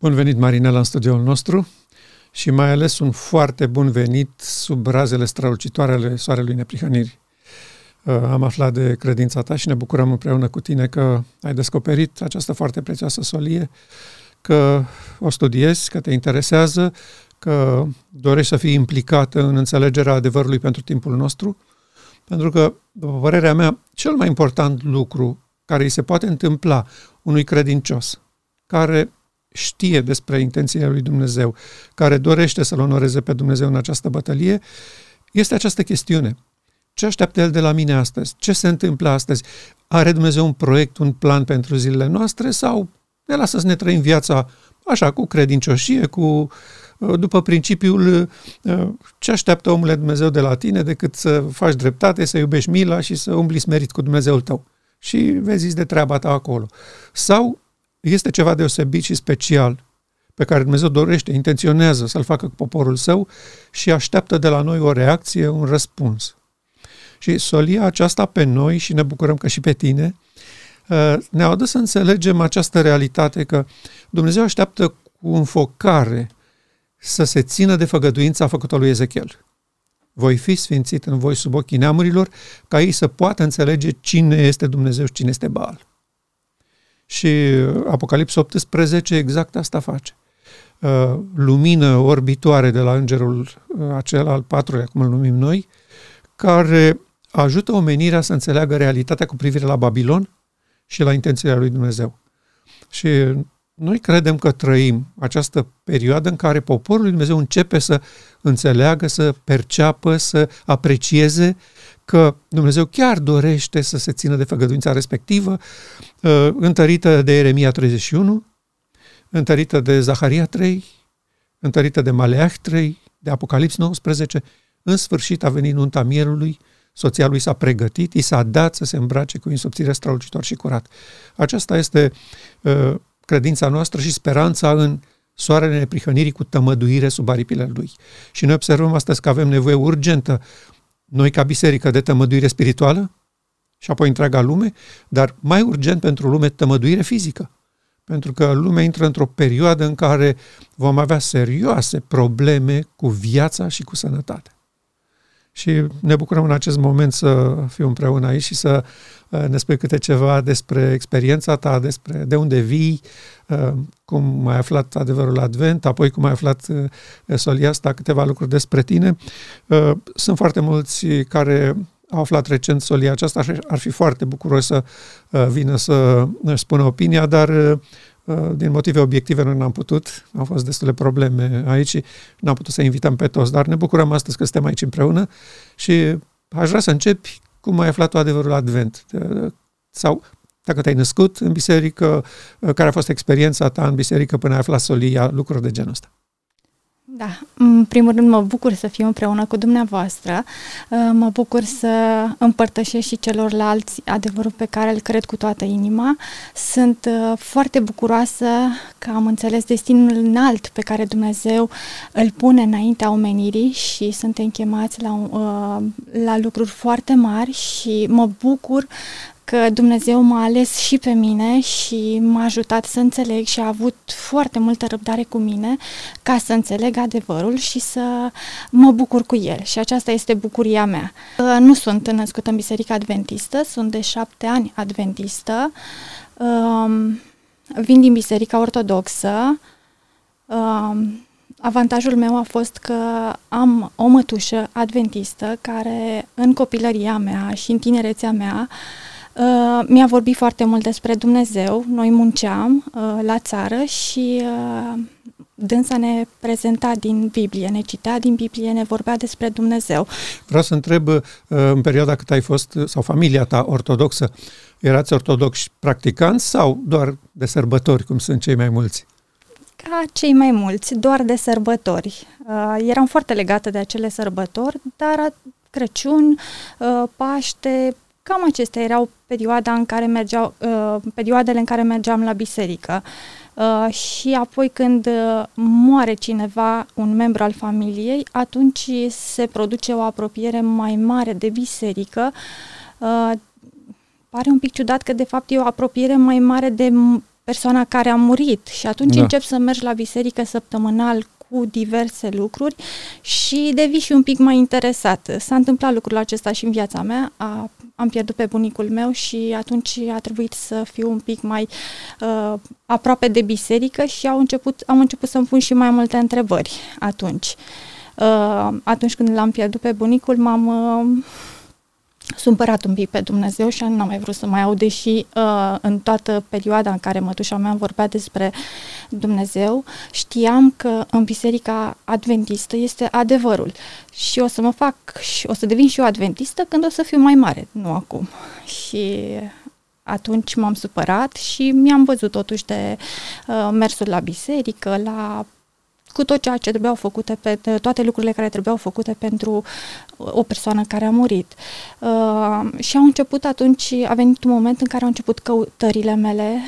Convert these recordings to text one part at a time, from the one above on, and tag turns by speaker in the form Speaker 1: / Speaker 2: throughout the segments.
Speaker 1: Bun venit, Marinela, în studioul nostru și mai ales un foarte bun venit sub razele strălucitoare ale Soarelui Neprihănirii. Uh, am aflat de credința ta și ne bucurăm împreună cu tine că ai descoperit această foarte prețioasă solie, că o studiezi, că te interesează, că dorești să fii implicată în înțelegerea adevărului pentru timpul nostru, pentru că, după părerea mea, cel mai important lucru care îi se poate întâmpla unui credincios, care știe despre intențiile lui Dumnezeu, care dorește să-L onoreze pe Dumnezeu în această bătălie, este această chestiune. Ce așteaptă El de la mine astăzi? Ce se întâmplă astăzi? Are Dumnezeu un proiect, un plan pentru zilele noastre sau ne lasă să ne trăim viața așa, cu credincioșie, cu după principiul ce așteaptă omul Dumnezeu de la tine decât să faci dreptate, să iubești mila și să umbli smerit cu Dumnezeul tău. Și vezi de treaba ta acolo. Sau este ceva deosebit și special pe care Dumnezeu dorește, intenționează să-l facă cu poporul său și așteaptă de la noi o reacție, un răspuns. Și solia aceasta pe noi, și ne bucurăm că și pe tine, uh, ne-au adus să înțelegem această realitate că Dumnezeu așteaptă cu înfocare să se țină de făgăduința făcută lui Ezechiel. Voi fi sfințit în voi sub ochii neamurilor, ca ei să poată înțelege cine este Dumnezeu și cine este Baal. Și Apocalipsa 18 exact asta face. Uh, lumină orbitoare de la îngerul uh, acela al patrulea, cum îl numim noi, care ajută omenirea să înțeleagă realitatea cu privire la Babilon și la intențiile lui Dumnezeu. Și noi credem că trăim această perioadă în care poporul lui Dumnezeu începe să înțeleagă, să perceapă, să aprecieze că Dumnezeu chiar dorește să se țină de făgăduința respectivă, uh, întărită de Eremia 31, întărită de Zaharia 3, întărită de Maleah 3, de Apocalips 19. În sfârșit a venit nunta mielului, soția lui s-a pregătit, i s-a dat să se îmbrace cu insubțire strălucitor și curat. Aceasta este uh, credința noastră și speranța în soarele neprihănirii cu tămăduire sub aripile lui. Și noi observăm astăzi că avem nevoie urgentă noi ca biserică de tămăduire spirituală și apoi întreaga lume, dar mai urgent pentru lume tămăduire fizică. Pentru că lumea intră într-o perioadă în care vom avea serioase probleme cu viața și cu sănătatea. Și ne bucurăm în acest moment să fiu împreună aici și să uh, ne spui câte ceva despre experiența ta, despre de unde vii, uh, cum ai aflat adevărul Advent, apoi cum ai aflat uh, solia asta, câteva lucruri despre tine. Sunt foarte mulți care au aflat recent solia aceasta și ar fi foarte bucuros să vină să spună opinia, dar Uh, din motive obiective noi n-am putut, au fost destule probleme aici și n-am putut să invităm pe toți, dar ne bucurăm astăzi că suntem aici împreună și aș vrea să începi cum ai aflat tu adevărul Advent uh, sau dacă te-ai născut în biserică, uh, care a fost experiența ta în biserică până ai aflat solia, lucruri de genul ăsta.
Speaker 2: Da, în primul rând mă bucur să fiu împreună cu dumneavoastră, uh, mă bucur să împărtășesc și celorlalți adevărul pe care îl cred cu toată inima. Sunt uh, foarte bucuroasă că am înțeles destinul înalt pe care Dumnezeu îl pune înaintea omenirii și suntem chemați la, uh, la lucruri foarte mari și mă bucur că Dumnezeu m-a ales și pe mine și m-a ajutat să înțeleg și a avut foarte multă răbdare cu mine ca să înțeleg adevărul și să mă bucur cu el. Și aceasta este bucuria mea. Nu sunt născută în Biserica Adventistă, sunt de șapte ani adventistă. Um, vin din Biserica Ortodoxă. Um, avantajul meu a fost că am o mătușă adventistă care în copilăria mea și în tinerețea mea Uh, mi-a vorbit foarte mult despre Dumnezeu. Noi munceam uh, la țară și uh, dânsa ne prezenta din Biblie, ne citea din Biblie, ne vorbea despre Dumnezeu.
Speaker 1: Vreau să întreb, uh, în perioada cât ai fost, sau familia ta ortodoxă, erați ortodoxi practicanți sau doar de sărbători, cum sunt cei mai mulți?
Speaker 2: Ca cei mai mulți, doar de sărbători. Uh, eram foarte legată de acele sărbători, dar Crăciun, uh, Paște, Cam acestea erau perioada în care mergeau, uh, perioadele în care mergeam la biserică. Uh, și apoi când uh, moare cineva, un membru al familiei, atunci se produce o apropiere mai mare de biserică. Uh, pare un pic ciudat că de fapt e o apropiere mai mare de persoana care a murit și atunci da. încep să mergi la biserică săptămânal cu diverse lucruri și devii și un pic mai interesat. S-a întâmplat lucrul acesta și în viața mea. A, am pierdut pe bunicul meu și atunci a trebuit să fiu un pic mai uh, aproape de biserică și au început, am început să-mi pun și mai multe întrebări atunci. Uh, atunci când l-am pierdut pe bunicul, m-am... Uh, supărat un pic pe Dumnezeu și nu am mai vrut să mai aud, deși uh, în toată perioada în care mătușa mea vorbea despre Dumnezeu, știam că în biserica adventistă este adevărul și o să mă fac și o să devin și eu adventistă când o să fiu mai mare, nu acum. Și atunci m-am supărat și mi-am văzut totuși de uh, mersul la biserică, la cu tot ceea ce trebuiau făcute, pe toate lucrurile care trebuiau făcute pentru o persoană care a murit. Uh, și au început atunci, a venit un moment în care au început căutările mele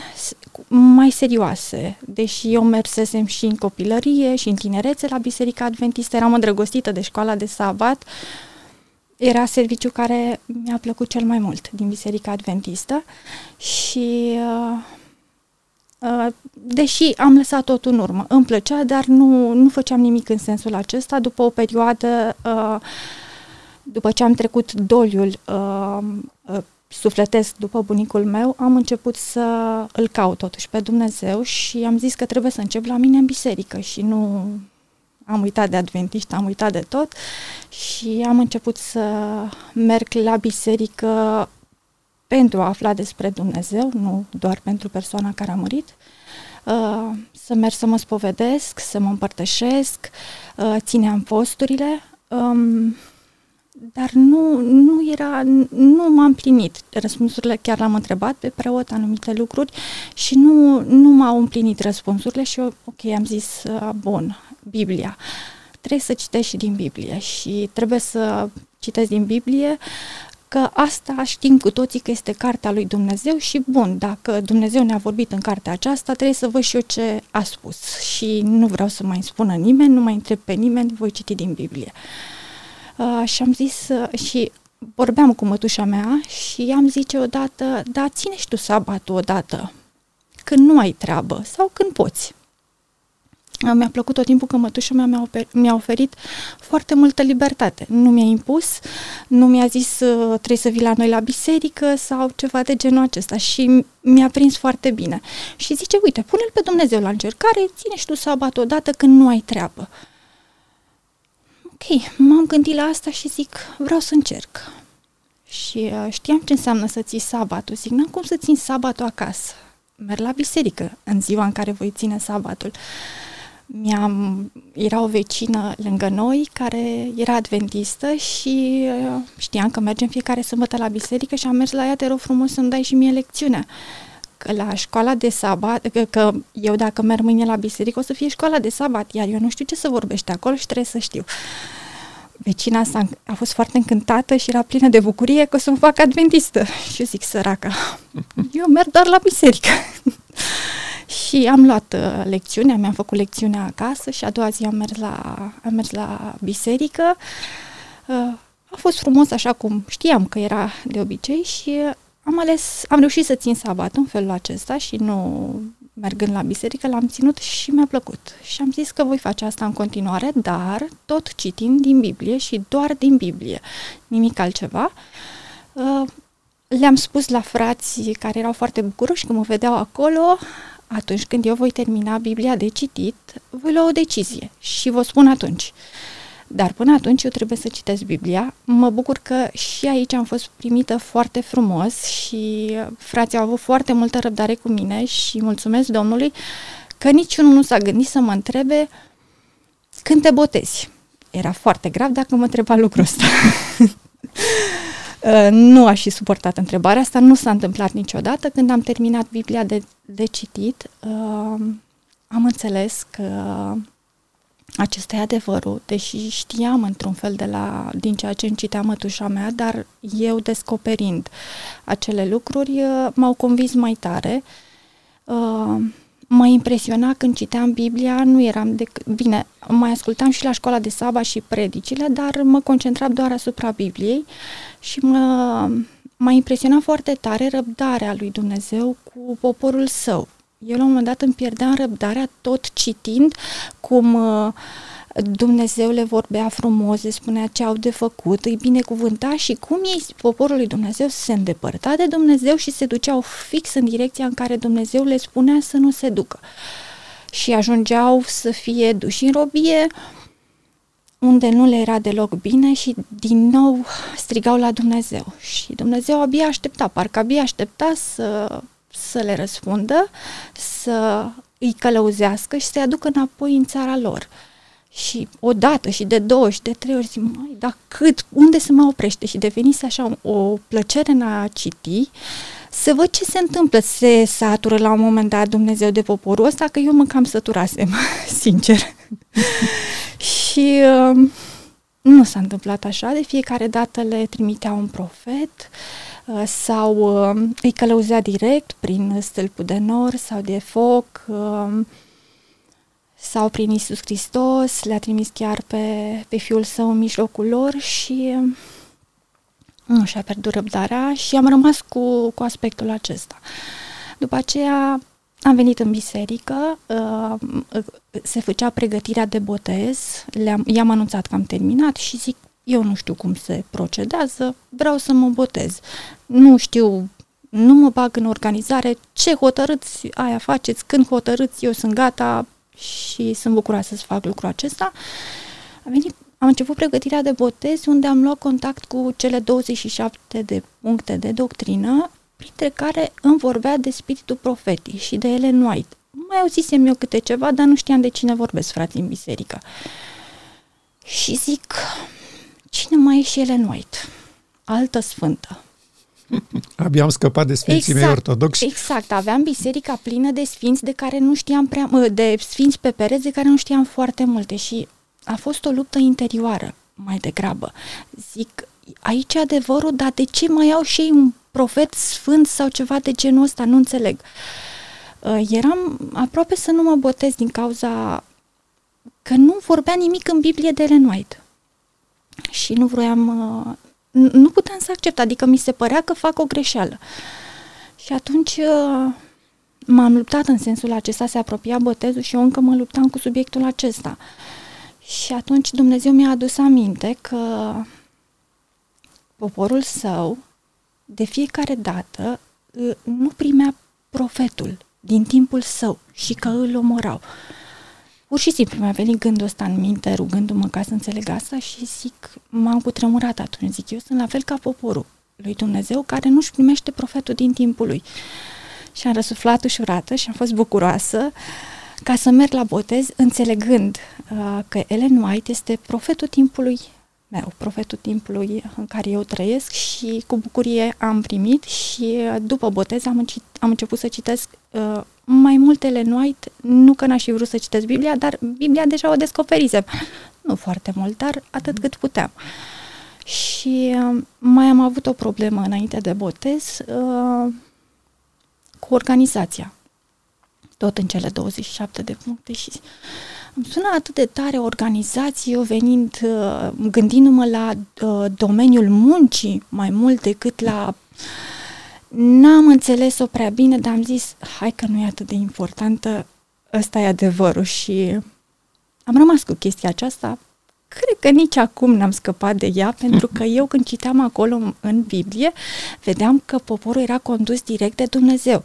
Speaker 2: mai serioase, deși eu mersesem și în copilărie și în tinerețe la Biserica Adventistă, eram îndrăgostită de școala de sabat, era serviciul care mi-a plăcut cel mai mult din Biserica Adventistă și uh, Uh, deși am lăsat tot în urmă. Îmi plăcea, dar nu, nu făceam nimic în sensul acesta. După o perioadă, uh, după ce am trecut doliul uh, sufletesc după bunicul meu, am început să îl caut totuși pe Dumnezeu și am zis că trebuie să încep la mine în biserică și nu am uitat de adventiști, am uitat de tot și am început să merg la biserică pentru a afla despre Dumnezeu, nu doar pentru persoana care a murit, uh, să merg să mă spovedesc, să mă împărtășesc, uh, țineam posturile, um, dar nu, nu era, nu m-am plinit. Răspunsurile chiar l-am întrebat pe preot anumite lucruri și nu, nu m-au împlinit răspunsurile și eu, ok, am zis, uh, bun, Biblia. Trebuie să citești și din Biblie și trebuie să citesc din Biblie că asta știm cu toții că este cartea lui Dumnezeu și bun, dacă Dumnezeu ne-a vorbit în cartea aceasta, trebuie să văd și eu ce a spus și nu vreau să mai spună nimeni, nu mai întreb pe nimeni, voi citi din Biblie. Uh, și am zis uh, și vorbeam cu mătușa mea și am zice odată, da, ține și tu sabatul odată, când nu ai treabă sau când poți. Mi-a plăcut tot timpul că mătușa mea mi-a, ofer- mi-a oferit foarte multă libertate. Nu mi-a impus, nu mi-a zis uh, trebuie să vii la noi la biserică sau ceva de genul acesta și mi-a prins foarte bine. Și zice, uite, pune-l pe Dumnezeu la încercare, ține și tu sabat odată când nu ai treabă. Ok, m-am gândit la asta și zic, vreau să încerc. Și uh, știam ce înseamnă să ții sabatul. Zic, n-am cum să țin sabatul acasă. Merg la biserică în ziua în care voi ține sabatul. Uh, mi-am, era o vecină lângă noi care era adventistă și uh, știam că mergem fiecare sâmbătă la biserică și am mers la ea, te rog frumos să-mi dai și mie lecțiunea. Că la școala de sabat, că, că eu dacă merg mâine la biserică o să fie școala de sabat, iar eu nu știu ce să vorbește acolo și trebuie să știu. Vecina asta a fost foarte încântată și era plină de bucurie că o să mă fac adventistă. Și eu zic, săraca, eu merg doar la biserică. Și am luat uh, lecțiunea, mi-am făcut lecțiunea acasă și a doua zi am mers la, am mers la biserică. Uh, a fost frumos așa cum știam că era de obicei și am ales, am reușit să țin sabat în felul acesta și nu mergând la biserică, l-am ținut și mi-a plăcut. Și am zis că voi face asta în continuare, dar tot citind din Biblie și doar din Biblie, nimic altceva. Uh, le-am spus la frații care erau foarte bucuroși că mă vedeau acolo, atunci când eu voi termina Biblia de citit, voi lua o decizie și vă spun atunci. Dar până atunci eu trebuie să citesc Biblia. Mă bucur că și aici am fost primită foarte frumos și frații au avut foarte multă răbdare cu mine și mulțumesc Domnului că niciunul nu s-a gândit să mă întrebe când te botezi. Era foarte grav dacă mă întreba lucrul ăsta. Uh, nu aș fi suportat întrebarea asta, nu s-a întâmplat niciodată. Când am terminat Biblia de, de citit, uh, am înțeles că acesta e adevărul, deși știam într-un fel de la, din ceea ce îmi citea mătușa mea, dar eu descoperind acele lucruri uh, m-au convins mai tare. Uh, mă impresiona când citeam Biblia, nu eram de Bine, mai ascultam și la școala de saba și predicile, dar mă concentram doar asupra Bibliei și mă, m-a impresionat foarte tare răbdarea lui Dumnezeu cu poporul său. eu la un moment dat îmi pierdeam răbdarea tot citind cum uh, Dumnezeu le vorbea frumos, le spunea ce au de făcut, îi binecuvânta și cum ei, poporul lui Dumnezeu, se îndepărta de Dumnezeu și se duceau fix în direcția în care Dumnezeu le spunea să nu se ducă. Și ajungeau să fie duși în robie, unde nu le era deloc bine și din nou strigau la Dumnezeu. Și Dumnezeu abia aștepta, parcă abia aștepta să, să le răspundă, să îi călăuzească și să-i aducă înapoi în țara lor. Și o dată și de două și de trei ori zic, mai, dar cât, unde se mai oprește? Și devenise așa o plăcere în a citi, să văd ce se întâmplă. Se satură la un moment dat Dumnezeu de poporul ăsta, că eu mă cam săturasem, sincer. și uh, nu s-a întâmplat așa, de fiecare dată le trimitea un profet uh, sau uh, îi călăuzea direct prin stâlpul de nor sau de foc, uh, sau prin Isus Hristos, le-a trimis chiar pe, pe Fiul Său în mijlocul lor și nu și-a pierdut răbdarea și am rămas cu, cu aspectul acesta. După aceea am venit în biserică, uh, se făcea pregătirea de botez, le-am, i-am anunțat că am terminat și zic, eu nu știu cum se procedează, vreau să mă botez. Nu știu, nu mă bag în organizare, ce hotărâți aia faceți, când hotărâți, eu sunt gata, și sunt bucuroasă să fac lucrul acesta. Am, venit, am început pregătirea de botez unde am luat contact cu cele 27 de puncte de doctrină, printre care îmi vorbea de spiritul profetic și de Ellen White. Mai auzisem eu câte ceva, dar nu știam de cine vorbesc, frate, în biserică. Și zic, cine mai e și Ellen White? Altă sfântă.
Speaker 1: Abia am scăpat de sfinții exact, mei ortodoxi.
Speaker 2: Exact, aveam biserica plină de sfinți de care nu știam prea, de sfinți pe pereți de care nu știam foarte multe și a fost o luptă interioară mai degrabă. Zic, aici adevărul, dar de ce mai au și ei un profet sfânt sau ceva de genul ăsta? Nu înțeleg. Uh, eram aproape să nu mă botez din cauza că nu vorbea nimic în Biblie de Ellen White. Și nu vroiam, uh, nu puteam să accept, adică mi se părea că fac o greșeală. Și atunci uh, m-am luptat în sensul acesta, se apropia botezul și eu încă mă luptam cu subiectul acesta. Și atunci Dumnezeu mi-a adus aminte că poporul său, de fiecare dată, uh, nu primea profetul din timpul său și că îl omorau. Pur și simplu mi-a venit gândul ăsta în minte, rugându-mă ca să înțeleg asta și zic, m-am cutremurat atunci, zic, eu sunt la fel ca poporul lui Dumnezeu care nu-și primește profetul din timpul lui. Și am răsuflat ușurată și am fost bucuroasă ca să merg la botez înțelegând uh, că Ellen White este profetul timpului meu, profetul timpului în care eu trăiesc și cu bucurie am primit și uh, după botez am, am început să citesc uh, mai multele noi, nu că n-aș fi vrut să citesc Biblia, dar Biblia deja o descoperisem. Nu foarte mult, dar atât cât puteam. Și uh, mai am avut o problemă înainte de botez uh, cu organizația. Tot în cele 27 de puncte și îmi sună atât de tare organizație, eu venind, uh, gândindu-mă la uh, domeniul muncii mai mult decât la N-am înțeles-o prea bine, dar am zis, hai că nu e atât de importantă, ăsta e adevărul și am rămas cu chestia aceasta. Cred că nici acum n-am scăpat de ea, pentru că eu când citeam acolo în Biblie, vedeam că poporul era condus direct de Dumnezeu.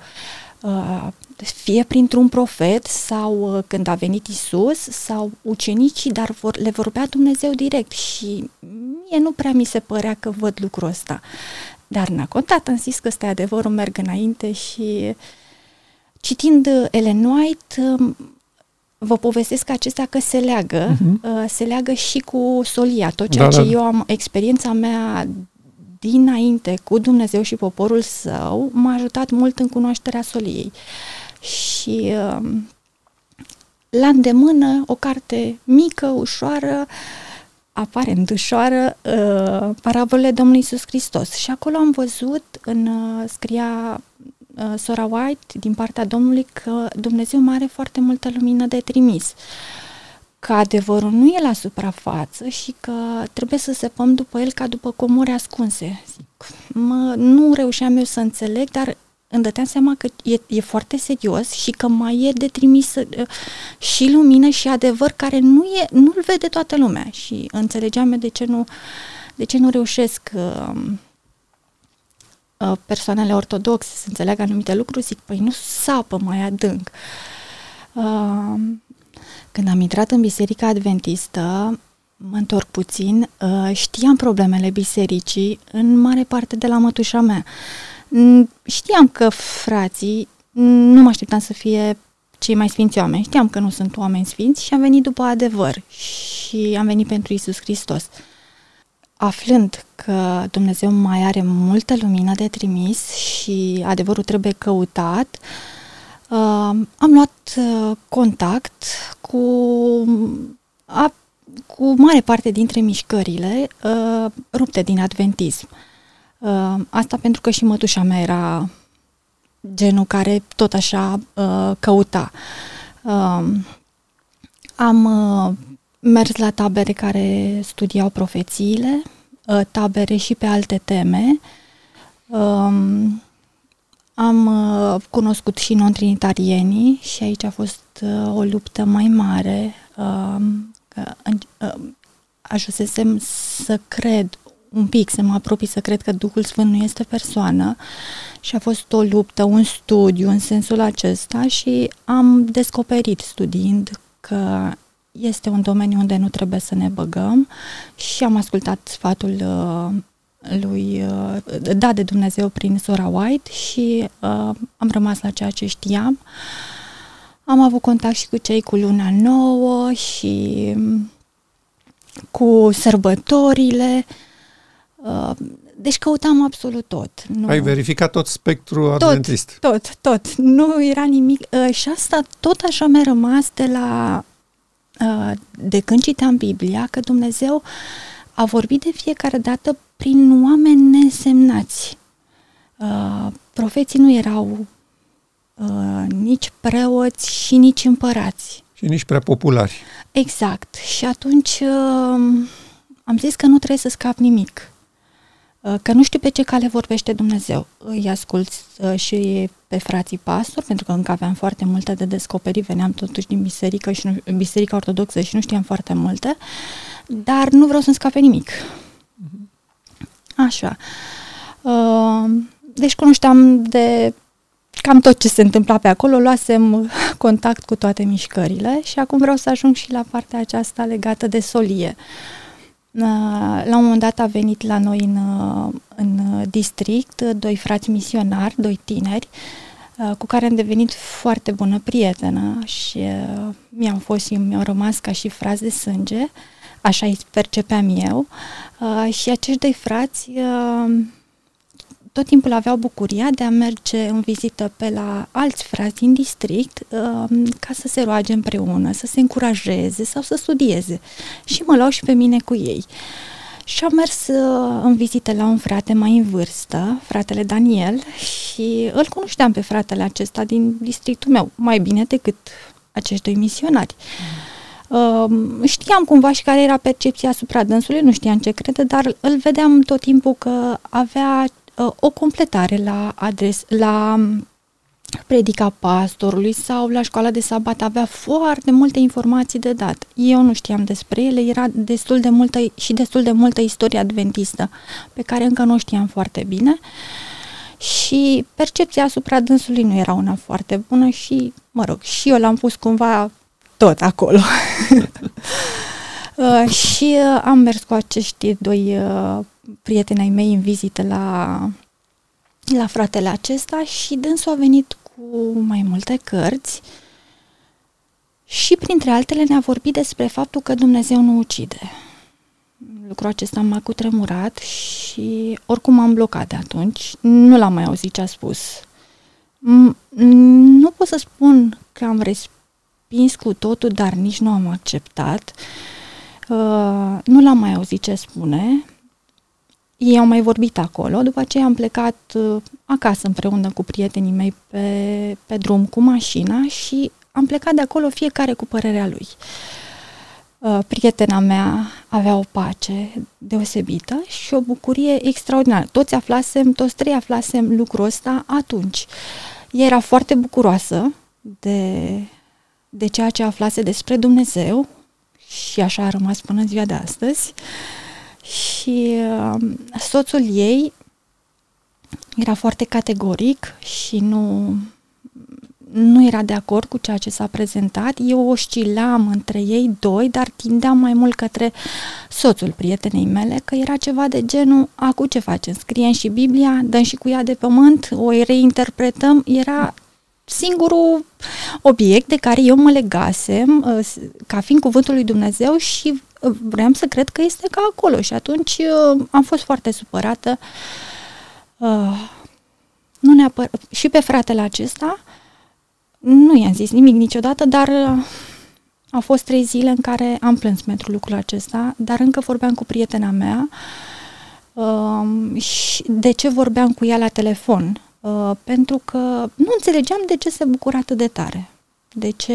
Speaker 2: Uh, fie printr-un profet sau uh, când a venit Isus sau ucenicii, dar vor, le vorbea Dumnezeu direct și mie nu prea mi se părea că văd lucrul ăsta. Dar n-a contat, am zis că ăsta e adevărul, merg înainte și citind Ellen White, um, vă povestesc că acestea că se leagă, uh-huh. se leagă și cu solia. Tot ceea da, ce da. eu am, experiența mea dinainte cu Dumnezeu și poporul său, m-a ajutat mult în cunoașterea soliei. Și um, la îndemână, o carte mică, ușoară, uh, apare în dușoară uh, parabolele Domnului Isus Hristos. Și acolo am văzut, în uh, scria uh, Sora White din partea Domnului că Dumnezeu mai are foarte multă lumină de trimis. Că adevărul nu e la suprafață și că trebuie să sepăm după el ca după comori ascunse. Zic, mă, nu reușeam eu să înțeleg, dar îmi dăteam seama că e, e foarte serios și că mai e de trimis uh, și lumină și adevăr care nu e, nu-l vede toată lumea și înțelegeam de ce nu, de ce nu reușesc uh, uh, persoanele ortodoxe să înțeleagă anumite lucruri, zic, păi nu sapă mai adânc. Uh, când am intrat în biserica adventistă, mă întorc puțin, uh, știam problemele bisericii în mare parte de la mătușa mea. Știam că frații, nu mă așteptam să fie cei mai sfinți oameni, știam că nu sunt oameni sfinți și am venit după adevăr și am venit pentru Isus Hristos. Aflând că Dumnezeu mai are multă lumină de trimis și adevărul trebuie căutat, uh, am luat uh, contact cu a cu mare parte dintre mișcările uh, rupte din adventism. Uh, asta pentru că și mătușa mea era genul care tot așa uh, căuta. Uh, am uh, mers la tabere care studiau profețiile, uh, tabere și pe alte teme. Uh, am uh, cunoscut și non-trinitarienii și aici a fost uh, o luptă mai mare. Uh, că ajunsesem să cred un pic, să mă apropii să cred că Duhul Sfânt nu este persoană și a fost o luptă, un studiu în sensul acesta și am descoperit studiind că este un domeniu unde nu trebuie să ne băgăm și am ascultat sfatul uh, lui uh, dat de Dumnezeu prin sora White și uh, am rămas la ceea ce știam. Am avut contact și cu cei cu luna nouă și cu sărbătorile. Uh, deci căutam absolut tot.
Speaker 1: Nu... Ai verificat tot spectrul adventist.
Speaker 2: Tot, tot, tot. Nu era nimic. Uh, și asta tot așa mi-a rămas de la... Uh, de când citeam Biblia, că Dumnezeu a vorbit de fiecare dată prin oameni nesemnați. Profeții nu erau nici preoți și nici împărați.
Speaker 1: Și nici prea populari.
Speaker 2: Exact. Și atunci uh, am zis că nu trebuie să scap nimic. Uh, că nu știu pe ce cale vorbește Dumnezeu. Îi ascult uh, și pe frații pastori, pentru că încă aveam foarte multe de descoperit, veneam totuși din biserică și nu, biserica ortodoxă și nu știam foarte multe, dar nu vreau să-mi scape nimic. Mhm. Așa. Deci cunoșteam de cam tot ce se întâmpla pe acolo, luasem contact cu toate mișcările și acum vreau să ajung și la partea aceasta legată de solie. Uh, la un moment dat a venit la noi în, uh, în district doi frați misionari, doi tineri, uh, cu care am devenit foarte bună prietenă și mi-au fost și mi-au rămas ca și frați de sânge, așa îi percepeam eu. Și acești doi frați tot timpul aveau bucuria de a merge în vizită pe la alți frați din district uh, ca să se roage împreună, să se încurajeze sau să studieze. Și mă luau și pe mine cu ei. Și am mers uh, în vizită la un frate mai în vârstă, fratele Daniel, și îl cunoșteam pe fratele acesta din districtul meu, mai bine decât acești doi misionari. Uh, știam cumva și care era percepția asupra dânsului, nu știam ce crede, dar îl vedeam tot timpul că avea uh, o completare la adres, la um, predica pastorului sau la școala de sabat avea foarte multe informații de dat. Eu nu știam despre ele, era destul de multă și destul de multă istorie adventistă pe care încă nu știam foarte bine și percepția asupra dânsului nu era una foarte bună și, mă rog, și eu l-am pus cumva tot acolo. uh, și uh, am mers cu acești doi uh, prietenii mei în vizită la, la fratele acesta și dânsul a venit cu mai multe cărți și printre altele ne-a vorbit despre faptul că Dumnezeu nu ucide. Lucrul acesta m-a cutremurat și oricum am blocat de atunci. Nu l-am mai auzit ce a spus. Nu pot să spun că am respins cu totul, dar nici nu am acceptat. Uh, nu l-am mai auzit ce spune ei au mai vorbit acolo, după aceea am plecat uh, acasă împreună cu prietenii mei pe, pe drum cu mașina și am plecat de acolo fiecare cu părerea lui. Uh, prietena mea avea o pace deosebită și o bucurie extraordinară. Toți aflasem, toți trei aflasem lucrul ăsta atunci. Ea era foarte bucuroasă de, de ceea ce aflase despre Dumnezeu și așa a rămas până în ziua de astăzi. Și uh, soțul ei era foarte categoric și nu, nu era de acord cu ceea ce s-a prezentat. Eu oscilam între ei doi, dar tindeam mai mult către soțul prietenei mele, că era ceva de genul, acu ce facem? Scriem și Biblia, dăm și cu ea de pământ, o reinterpretăm. Era singurul obiect de care eu mă legasem uh, ca fiind cuvântul lui Dumnezeu și uh, vreau să cred că este ca acolo și atunci uh, am fost foarte supărată nu neapărat, și pe fratele acesta nu i-am zis nimic niciodată, dar au fost trei zile în care am plâns pentru lucrul acesta, dar încă vorbeam cu prietena mea și de ce vorbeam cu ea la telefon Uh, pentru că nu înțelegeam de ce se bucură atât de tare. De ce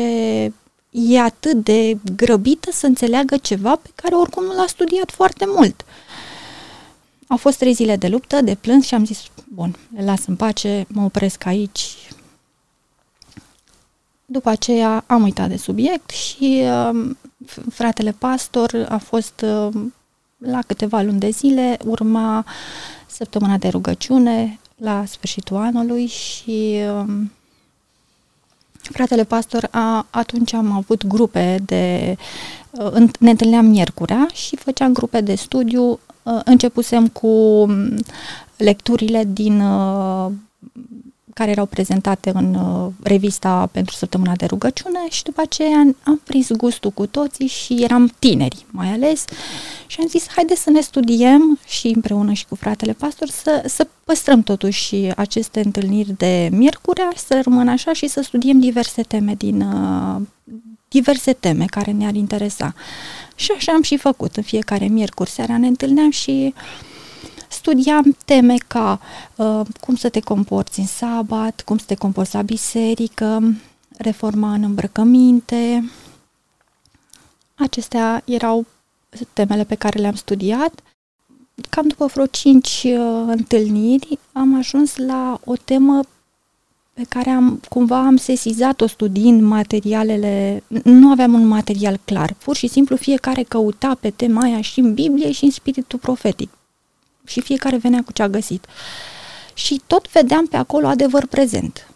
Speaker 2: e atât de grăbită să înțeleagă ceva pe care oricum nu l-a studiat foarte mult. Au fost trei zile de luptă, de plâns și am zis, bun, le las în pace, mă opresc aici. După aceea am uitat de subiect și uh, fratele pastor a fost uh, la câteva luni de zile, urma săptămâna de rugăciune, la sfârșitul anului și um, fratele pastor, a, atunci am avut grupe de... Uh, ne întâlneam miercurea și făceam grupe de studiu. Uh, începusem cu um, lecturile din uh, care erau prezentate în uh, revista pentru săptămâna de rugăciune și după aceea am prins gustul cu toții și eram tineri mai ales și am zis haide să ne studiem și împreună și cu fratele pastor să, să păstrăm totuși aceste întâlniri de miercurea, să rămână așa și să studiem diverse teme din uh, diverse teme care ne-ar interesa. Și așa am și făcut. În fiecare miercuri seara ne întâlneam și uh, studiam teme ca uh, cum să te comporți în sabat, cum să te comporți la biserică, reforma în îmbrăcăminte. Acestea erau temele pe care le-am studiat. Cam după vreo cinci uh, întâlniri am ajuns la o temă pe care am cumva am sesizat-o studiind materialele, nu aveam un material clar, pur și simplu fiecare căuta pe tema aia și în Biblie și în spiritul profetic și fiecare venea cu ce a găsit. Și tot vedeam pe acolo adevăr prezent.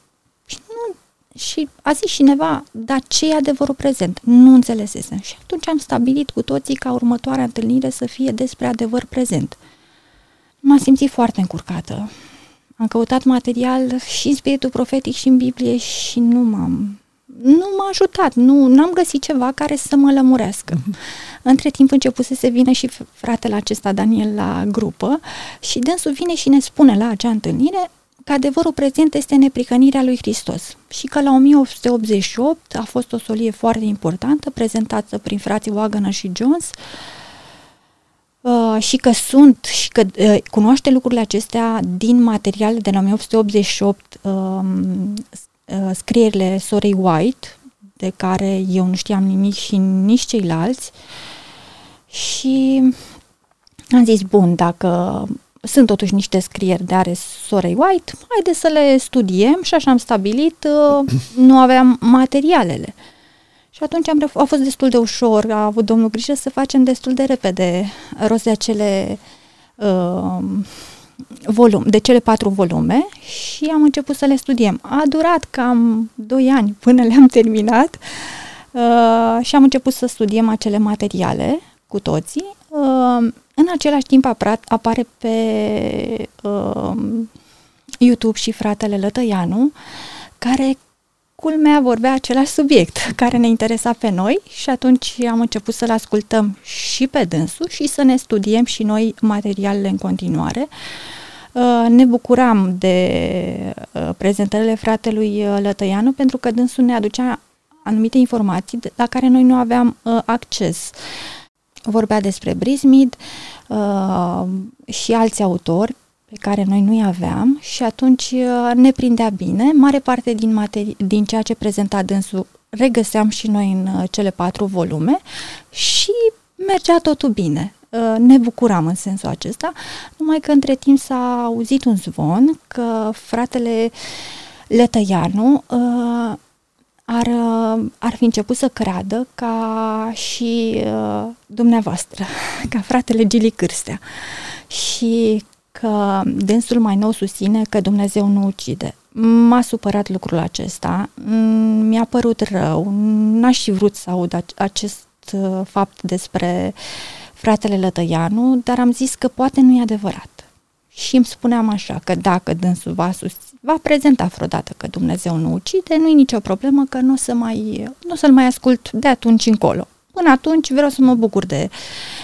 Speaker 2: Și, nu, și a zis cineva, dar ce e adevărul prezent? Nu înțelesesem. Și atunci am stabilit cu toții ca următoarea întâlnire să fie despre adevăr prezent. M-am simțit foarte încurcată. Am căutat material și în spiritul profetic și în Biblie și nu m-am nu m-a ajutat, nu am găsit ceva care să mă lămurească. Mm-hmm. Între timp începuse să vină și fratele acesta, Daniel, la grupă și dânsul vine și ne spune la acea întâlnire că adevărul prezent este nepricănirea lui Hristos și că la 1888 a fost o solie foarte importantă prezentată prin frații Wagner și Jones uh, și că sunt și că uh, cunoaște lucrurile acestea din materiale de la 1888 uh, Uh, scrierile sorei White, de care eu nu știam nimic și nici ceilalți. Și am zis, bun, dacă sunt totuși niște scrieri de are sorei White, haide să le studiem și așa am stabilit, uh, nu aveam materialele. Și atunci am, a fost destul de ușor, a avut domnul grijă să facem destul de repede rost de acele uh, volum, de cele patru volume și am început să le studiem. A durat cam 2 ani până le-am terminat uh, și am început să studiem acele materiale cu toții. Uh, în același timp apare pe uh, YouTube și fratele Lătăianu, care culmea vorbea același subiect care ne interesa pe noi și atunci am început să-l ascultăm și pe dânsul și să ne studiem și noi materialele în continuare. Uh, ne bucuram de uh, prezentările fratelui uh, Lătăianu pentru că dânsul ne aducea anumite informații la care noi nu aveam acces. Vorbea despre Brismid și alți autori pe care noi nu-i aveam și atunci uh, ne prindea bine. Mare parte din, materi- din ceea ce prezenta dânsul regăseam și noi în uh, cele patru volume și mergea totul bine. Uh, ne bucuram în sensul acesta, numai că între timp s-a auzit un zvon că fratele Letăianu ar, ar fi început să creadă ca și uh, dumneavoastră, ca fratele Gili Cârstea. Și că dânsul mai nou susține că Dumnezeu nu ucide. M-a supărat lucrul acesta, mm, mi-a părut rău, n-aș fi vrut să aud acest uh, fapt despre fratele Lătăianu, dar am zis că poate nu e adevărat. Și îmi spuneam așa, că dacă dânsul va, sus, va prezenta vreodată că Dumnezeu nu ucide, nu e nicio problemă că nu o, să mai, nu o să-l mai ascult de atunci încolo. Până atunci vreau să mă bucur de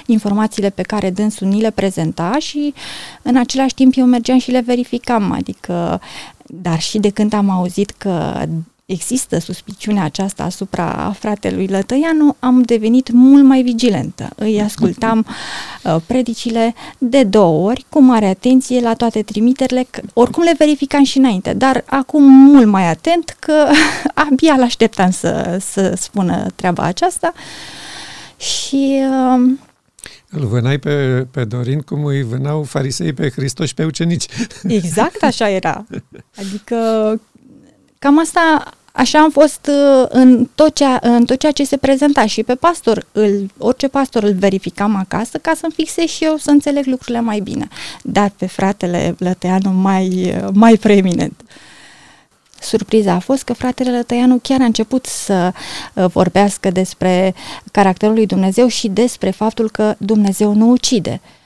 Speaker 2: informațiile pe care dânsul ni le prezenta și în același timp eu mergeam și le verificam, adică, dar și de când am auzit că există suspiciunea aceasta asupra fratelui Lătăianu, am devenit mult mai vigilentă. Îi ascultam uh, predicile de două ori, cu mare atenție la toate trimiterile, că oricum le verificam și înainte, dar acum mult mai atent că abia l-așteptam să, să spună treaba aceasta și... Uh,
Speaker 1: îl vânai pe, pe Dorin cum îi vânau farisei pe Hristos și pe ucenici.
Speaker 2: Exact așa era. Adică cam asta Așa am fost uh, în tot, ceea, în tot ceea ce se prezenta și pe pastor, îl, orice pastor îl verificam acasă ca să-mi fixez și eu să înțeleg lucrurile mai bine. Dar pe fratele Lăteanu mai, mai preeminent. Surpriza a fost că fratele Lătăianu chiar a început să uh, vorbească despre caracterul lui Dumnezeu și despre faptul că Dumnezeu nu ucide. Uh,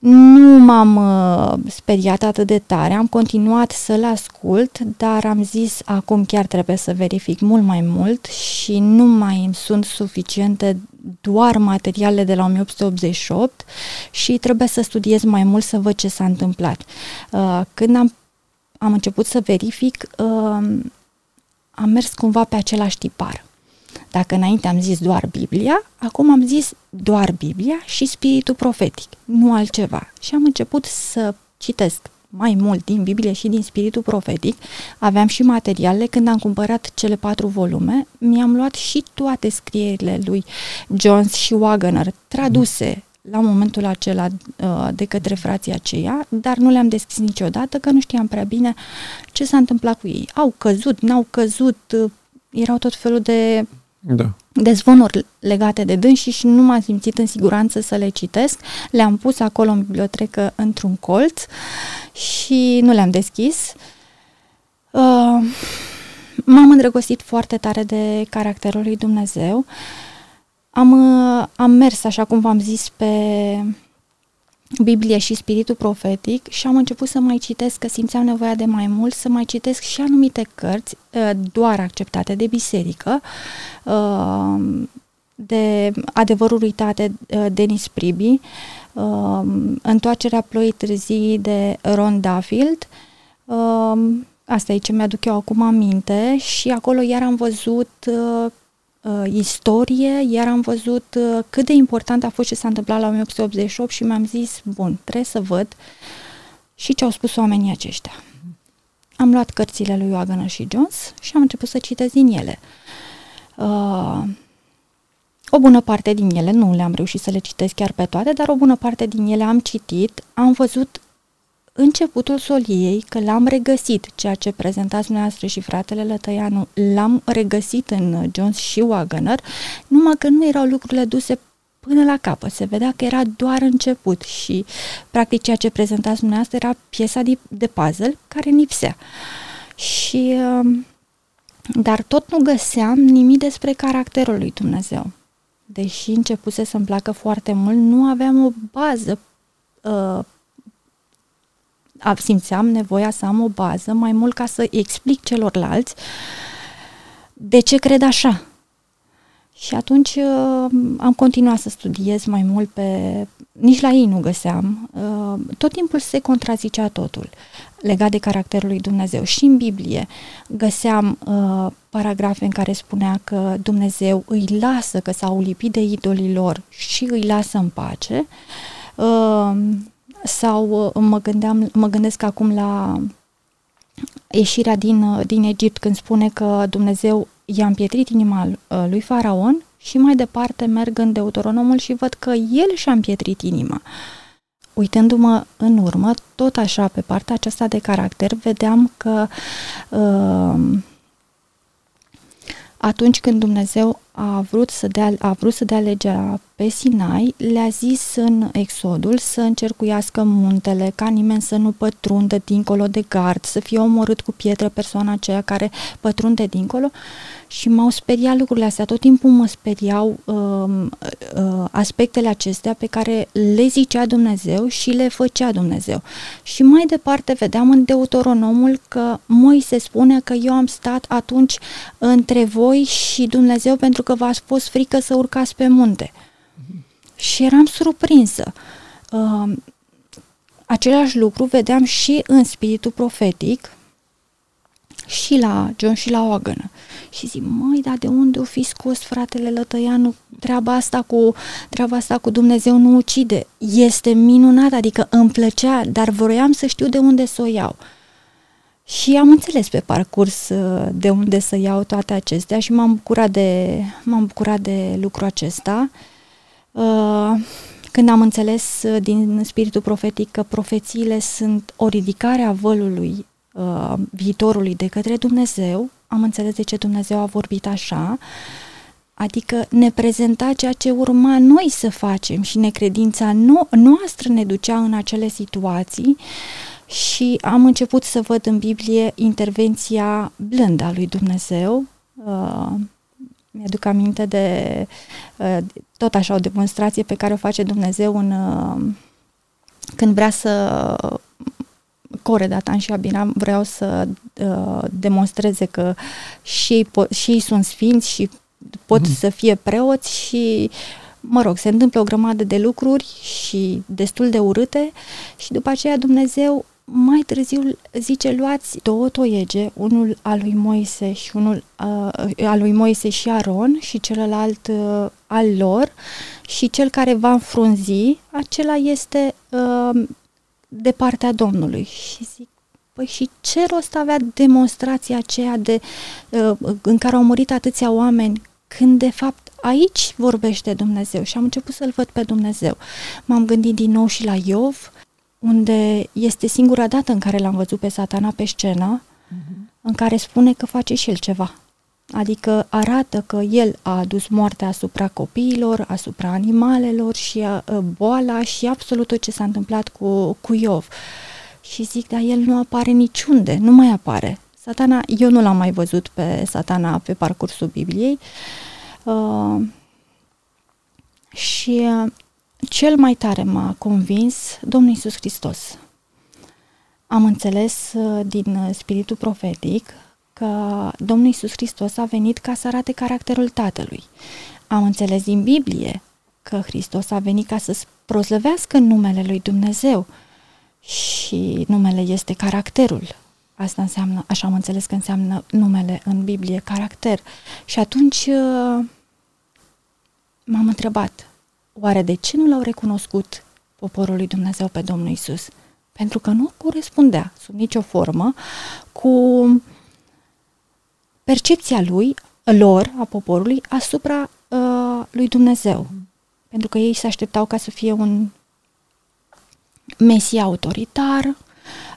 Speaker 2: nu m-am uh, speriat atât de tare, am continuat să-l ascult, dar am zis acum chiar trebuie să verific mult mai mult și nu mai îmi sunt suficiente doar materiale de la 1888 și trebuie să studiez mai mult să văd ce s-a întâmplat. Uh, când am, am început să verific, uh, am mers cumva pe același tipar. Dacă înainte am zis doar Biblia, acum am zis doar Biblia și spiritul profetic, nu altceva. Și am început să citesc mai mult din Biblie și din spiritul profetic. Aveam și materiale. Când am cumpărat cele patru volume, mi-am luat și toate scrierile lui Jones și Wagner, traduse la momentul acela uh, de către frații aceia, dar nu le-am deschis niciodată, că nu știam prea bine ce s-a întâmplat cu ei. Au căzut, n-au căzut, uh, erau tot felul de
Speaker 1: da.
Speaker 2: de zvonuri legate de dânsi și nu m-am simțit în siguranță să le citesc. Le-am pus acolo în bibliotecă într-un colț și nu le-am deschis. Uh, m-am îndrăgostit foarte tare de caracterul lui Dumnezeu. Am, uh, am mers, așa cum v-am zis, pe Biblie și spiritul profetic și am început să mai citesc, că simțeam nevoia de mai mult, să mai citesc și anumite cărți uh, doar acceptate de biserică, uh, de adevărul uitate uh, Denis Pribi, Întoarcerea ploii târzii de Ron Duffield, Asta e ce mi-aduc eu acum aminte și acolo iar am văzut uh, istorie, iar am văzut uh, cât de important a fost ce s-a întâmplat la 1888 și mi-am zis, bun, trebuie să văd și ce au spus oamenii aceștia. Am luat cărțile lui Wagner și Jones și am început să citesc din ele. Uh, o bună parte din ele, nu le-am reușit să le citesc chiar pe toate, dar o bună parte din ele am citit, am văzut începutul soliei, că l-am regăsit, ceea ce prezentați dumneavoastră și fratele Lătăianu, l-am regăsit în Jones și Wagner, numai că nu erau lucrurile duse până la capăt. Se vedea că era doar început și, practic, ceea ce prezentați dumneavoastră era piesa de, de puzzle care nipsea. Și, um, dar tot nu găseam nimic despre caracterul lui Dumnezeu. Deși începuse să-mi placă foarte mult, nu aveam o bază uh, simțeam nevoia să am o bază mai mult ca să explic celorlalți de ce cred așa. Și atunci uh, am continuat să studiez mai mult pe... Nici la ei nu găseam. Uh, tot timpul se contrazicea totul legat de caracterul lui Dumnezeu. Și în Biblie găseam uh, paragrafe în care spunea că Dumnezeu îi lasă, că s-au lipit de idolii lor și îi lasă în pace. Uh, sau mă, gândeam, mă gândesc acum la ieșirea din, din Egipt când spune că Dumnezeu i-a împietrit inima lui Faraon și mai departe merg în Deuteronomul și văd că el și-a împietrit inima. Uitându-mă în urmă, tot așa, pe partea aceasta de caracter, vedeam că uh, atunci când Dumnezeu a vrut să dea, a vrut să dea legea pe Sinai, le-a zis în Exodul să încercuiască muntele, ca nimeni să nu pătrundă dincolo de gard, să fie omorât cu pietră persoana aceea care pătrunde dincolo și m-au speriat lucrurile astea. Tot timpul mă speriau uh, uh, aspectele acestea pe care le zicea Dumnezeu și le făcea Dumnezeu. Și mai departe vedeam în Deuteronomul că Moise spune că eu am stat atunci între voi și Dumnezeu pentru că v-a fost frică să urcați pe munte. Și eram surprinsă. Uh, același lucru vedeam și în spiritul profetic, și la John și la Oagănă. Și zic, măi, dar de unde o fi scos fratele Lătăianu treaba asta cu, treaba asta cu Dumnezeu nu ucide? Este minunat, adică îmi plăcea, dar vroiam să știu de unde să o iau. Și am înțeles pe parcurs uh, de unde să iau toate acestea și m-am bucurat de, m-am bucurat de lucrul acesta. Uh, când am înțeles uh, din spiritul profetic că profețiile sunt o ridicare a vălului uh, viitorului de către Dumnezeu, am înțeles de ce Dumnezeu a vorbit așa, adică ne prezenta ceea ce urma noi să facem și necredința no- noastră ne ducea în acele situații și am început să văd în Biblie intervenția blândă a lui Dumnezeu. Uh, mi-aduc aminte de uh, tot așa o demonstrație pe care o face Dumnezeu în, uh, când vrea să Core, Datan și Abiram vreau să uh, demonstreze că și ei, po- și ei sunt sfinți și pot mm. să fie preoți și mă rog, se întâmplă o grămadă de lucruri și destul de urâte și după aceea Dumnezeu mai târziu zice luați două toiege, unul al lui Moise și unul uh, al lui Moise și Aron și celălalt uh, al lor și cel care va înfrunzi, acela este uh, de partea Domnului. Și zic, păi și ce rost avea demonstrația aceea de, uh, în care au murit atâția oameni, când de fapt aici vorbește Dumnezeu și am început să-L văd pe Dumnezeu. M-am gândit din nou și la Iov, unde este singura dată în care l-am văzut pe satana pe scenă, uh-huh. în care spune că face și el ceva. Adică arată că el a adus moartea asupra copiilor, asupra animalelor și a, a, boala și absolut tot ce s-a întâmplat cu, cu Iov. Și zic, dar el nu apare niciunde, nu mai apare. Satana, eu nu l-am mai văzut pe satana pe parcursul Bibliei. Uh, și uh, cel mai tare m-a convins Domnul Iisus Hristos. Am înțeles uh, din spiritul profetic că Domnul Iisus Hristos a venit ca să arate caracterul Tatălui. Am înțeles din Biblie că Hristos a venit ca să proslăvească numele lui Dumnezeu și numele este caracterul. Asta înseamnă, așa am înțeles că înseamnă numele în Biblie, caracter. Și atunci uh, m-am întrebat, oare de ce nu l-au recunoscut poporul lui Dumnezeu pe Domnul Isus? Pentru că nu corespundea sub nicio formă cu percepția lui, lor, a poporului, asupra uh, lui Dumnezeu. Pentru că ei se așteptau ca să fie un mesia autoritar,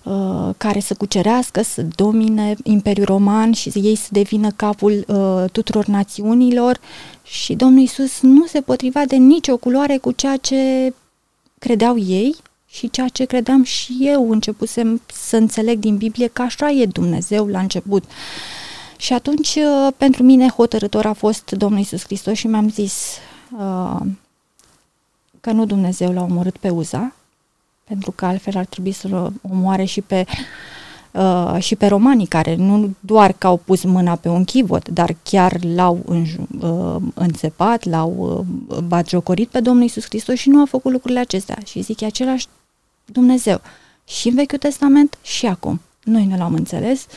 Speaker 2: uh, care să cucerească, să domine Imperiul Roman și ei să devină capul uh, tuturor națiunilor și Domnul Isus nu se potrivea de nicio culoare cu ceea ce credeau ei și ceea ce credeam și eu începusem să înțeleg din Biblie că așa e Dumnezeu la început. Uh, și atunci, uh, pentru mine, hotărător a fost Domnul Isus Hristos și mi-am zis uh, că nu Dumnezeu l-a omorât pe Uza, pentru că altfel ar trebui să-l omoare și pe, uh, și pe romanii, care nu doar că au pus mâna pe un chivot, dar chiar l-au în, uh, înțepat, l-au uh, batjocorit pe Domnul Isus Hristos și nu a făcut lucrurile acestea. Și zic, e același Dumnezeu. Și în Vechiul Testament și acum. Noi nu l-am înțeles. Uh,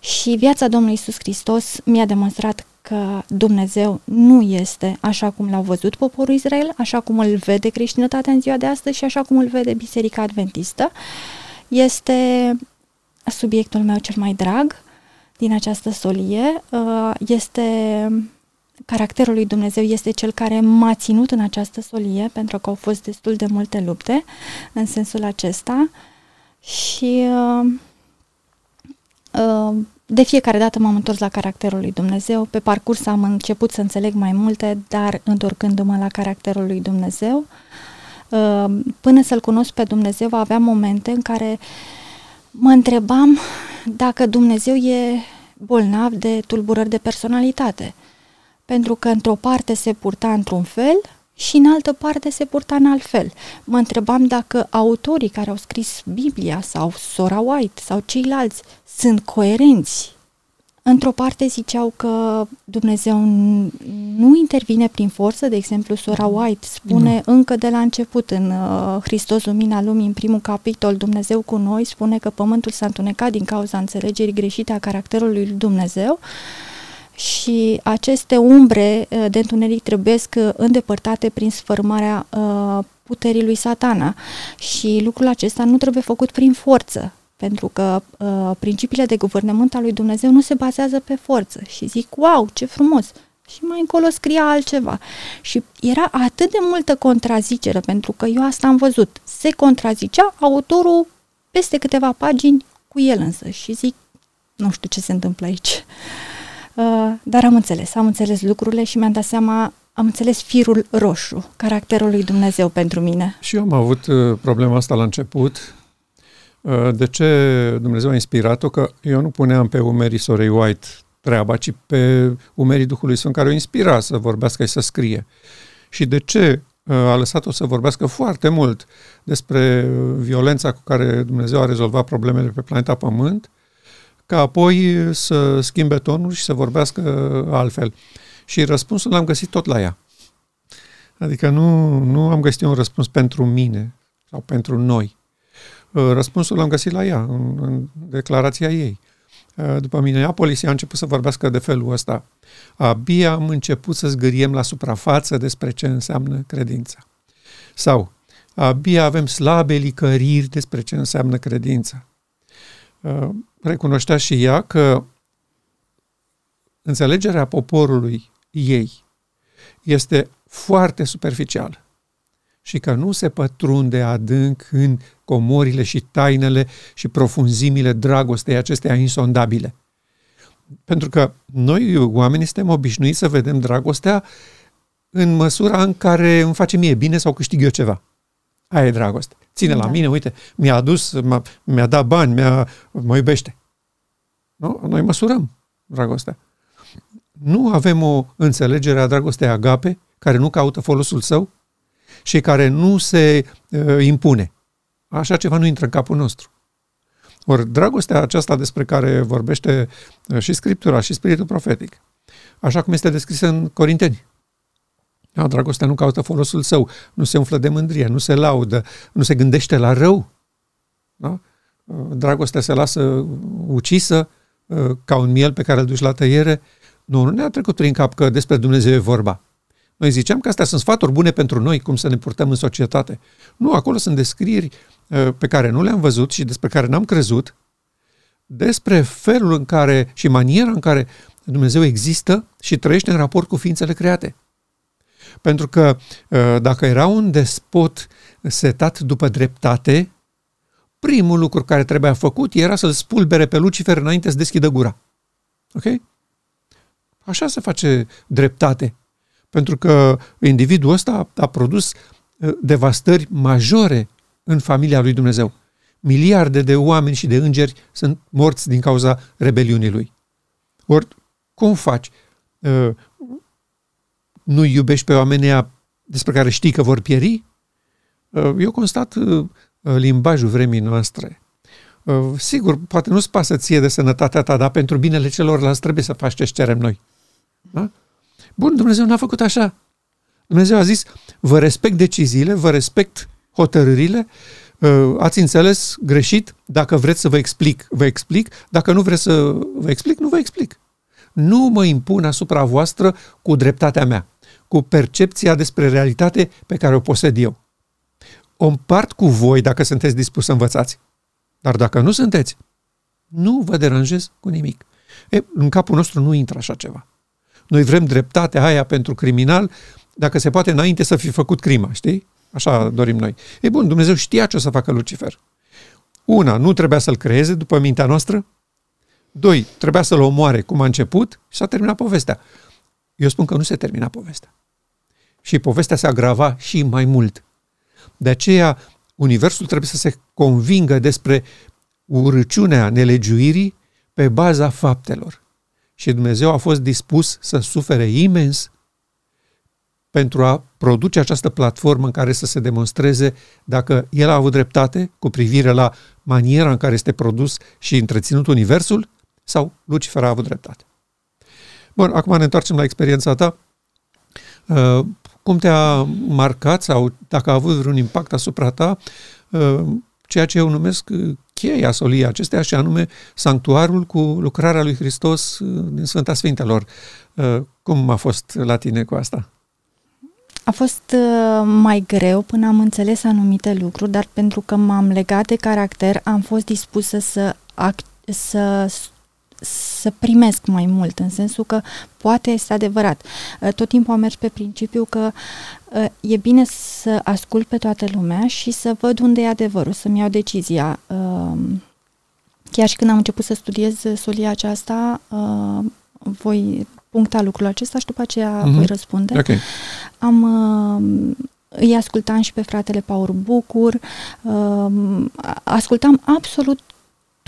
Speaker 2: și viața Domnului Isus Hristos mi-a demonstrat că Dumnezeu nu este așa cum l-au văzut poporul Israel, așa cum îl vede creștinătatea în ziua de astăzi și așa cum îl vede Biserica Adventistă. Este subiectul meu cel mai drag din această solie. Uh, este caracterul lui Dumnezeu este cel care m-a ținut în această solie, pentru că au fost destul de multe lupte în sensul acesta și uh, uh, de fiecare dată m-am întors la caracterul lui Dumnezeu. Pe parcurs am început să înțeleg mai multe, dar întorcându-mă la caracterul lui Dumnezeu, uh, până să-L cunosc pe Dumnezeu, aveam momente în care mă întrebam dacă Dumnezeu e bolnav de tulburări de personalitate. Pentru că într-o parte se purta într-un fel și în altă parte se purta în alt fel. Mă întrebam dacă autorii care au scris Biblia sau Sora White sau ceilalți sunt coerenți. Într-o parte ziceau că Dumnezeu nu intervine prin forță, de exemplu Sora White spune nu. încă de la început în uh, Hristos Lumina Lumii, în primul capitol, Dumnezeu cu noi, spune că pământul s-a întunecat din cauza înțelegerii greșite a caracterului lui Dumnezeu și aceste umbre uh, de întuneric trebuie uh, îndepărtate prin sfărmarea uh, puterii lui satana și lucrul acesta nu trebuie făcut prin forță, pentru că uh, principiile de guvernământ al lui Dumnezeu nu se bazează pe forță. Și zic, wow, ce frumos! Și mai încolo scria altceva. Și era atât de multă contrazicere, pentru că eu asta am văzut. Se contrazicea autorul peste câteva pagini cu el însă. Și zic, nu știu ce se întâmplă aici. Uh, dar am înțeles, am înțeles lucrurile și mi-am dat seama, am înțeles firul roșu, caracterul lui Dumnezeu pentru mine.
Speaker 1: Și eu am avut uh, problema asta la început, Uh, de ce Dumnezeu a inspirat-o? Că eu nu puneam pe umerii Sorei White treaba, ci pe umerii Duhului Sfânt care o inspira să vorbească și să scrie. Și de ce uh, a lăsat-o să vorbească foarte mult despre violența cu care Dumnezeu a rezolvat problemele pe planeta Pământ, ca apoi să schimbe tonul și să vorbească altfel. Și răspunsul l-am găsit tot la ea. Adică nu, nu am găsit un răspuns pentru mine sau pentru noi, Uh, răspunsul l-am găsit la ea, în, în declarația ei. Uh, după Minneapolis, ea a început să vorbească de felul ăsta. Abia am început să zgâriem la suprafață despre ce înseamnă credința. Sau, abia avem slabe licăriri despre ce înseamnă credința. Uh, recunoștea și ea că înțelegerea poporului ei este foarte superficială și că nu se pătrunde adânc în comorile și tainele și profunzimile dragostei acesteia insondabile. Pentru că noi, oamenii, suntem obișnuiți să vedem dragostea în măsura în care îmi face mie bine sau câștig eu ceva. Aia e dragoste. Ține da. la mine, uite, mi-a adus, mi-a dat bani, mi-a, mă iubește. Nu? Noi măsurăm dragostea. Nu avem o înțelegere a dragostei agape, care nu caută folosul său, și care nu se uh, impune. Așa ceva nu intră în capul nostru. Ori dragostea aceasta despre care vorbește uh, și Scriptura și Spiritul Profetic, așa cum este descrisă în Corinteni. Da, dragostea nu caută folosul său, nu se umflă de mândrie, nu se laudă, nu se gândește la rău. Da? Uh, dragostea se lasă ucisă uh, ca un miel pe care îl duci la tăiere. Nu, nu ne-a trecut prin cap că despre Dumnezeu e vorba. Noi ziceam că astea sunt sfaturi bune pentru noi, cum să ne purtăm în societate. Nu, acolo sunt descrieri uh, pe care nu le-am văzut și despre care n-am crezut, despre felul în care și maniera în care Dumnezeu există și trăiește în raport cu ființele create. Pentru că uh, dacă era un despot setat după dreptate, primul lucru care trebuia făcut era să-l spulbere pe Lucifer înainte să deschidă gura. Ok? Așa se face dreptate pentru că individul ăsta a produs uh, devastări majore în familia lui Dumnezeu. Miliarde de oameni și de îngeri sunt morți din cauza rebeliunii lui. Ori, cum faci? Uh, nu iubești pe oamenii despre care știi că vor pieri? Uh, eu constat limbajul vremii noastre. Sigur, poate nu-ți pasă ție de sănătatea ta, dar pentru binele celorlalți trebuie să faci ce cerem noi. Da? Bun, Dumnezeu n-a făcut așa. Dumnezeu a zis, vă respect deciziile, vă respect hotărârile, uh, ați înțeles greșit, dacă vreți să vă explic, vă explic, dacă nu vreți să vă explic, nu vă explic. nu mă impun asupra voastră cu dreptatea mea, cu percepția despre realitate pe care o posed eu. O împart cu voi dacă sunteți dispus să învățați. Dar dacă nu sunteți, nu vă deranjez cu nimic. E, în capul nostru nu intră așa ceva. Noi vrem dreptatea aia pentru criminal, dacă se poate înainte să fi făcut crima, știi? Așa dorim noi. E bun, Dumnezeu știa ce o să facă Lucifer. Una, nu trebuia să-l creeze după mintea noastră. Doi, trebuia să-l omoare cum a început și s-a terminat povestea. Eu spun că nu se termina povestea. Și povestea se agrava și mai mult. De aceea, Universul trebuie să se convingă despre urăciunea nelegiuirii pe baza faptelor. Și Dumnezeu a fost dispus să sufere imens pentru a produce această platformă în care să se demonstreze dacă el a avut dreptate cu privire la maniera în care este produs și întreținut Universul sau Lucifer a avut dreptate. Bun, acum ne întoarcem la experiența ta. Uh, cum te-a marcat sau dacă a avut vreun impact asupra ta uh, ceea ce eu numesc uh, cheia soliei acestea și anume sanctuarul cu lucrarea lui Hristos din Sfânta Sfintelor. Cum a fost la tine cu asta?
Speaker 2: A fost mai greu până am înțeles anumite lucruri, dar pentru că m-am legat de caracter, am fost dispusă să, ac- să să primesc mai mult, în sensul că poate este adevărat. Uh, tot timpul am mers pe principiu că uh, e bine să ascult pe toată lumea și să văd unde e adevărul, să-mi iau decizia. Um, chiar și când am început să studiez solia aceasta, uh, voi puncta lucrul acesta și după aceea mm-hmm. voi răspunde.
Speaker 1: Okay.
Speaker 2: Am îi ascultam și pe fratele Paul Bucur, ascultam absolut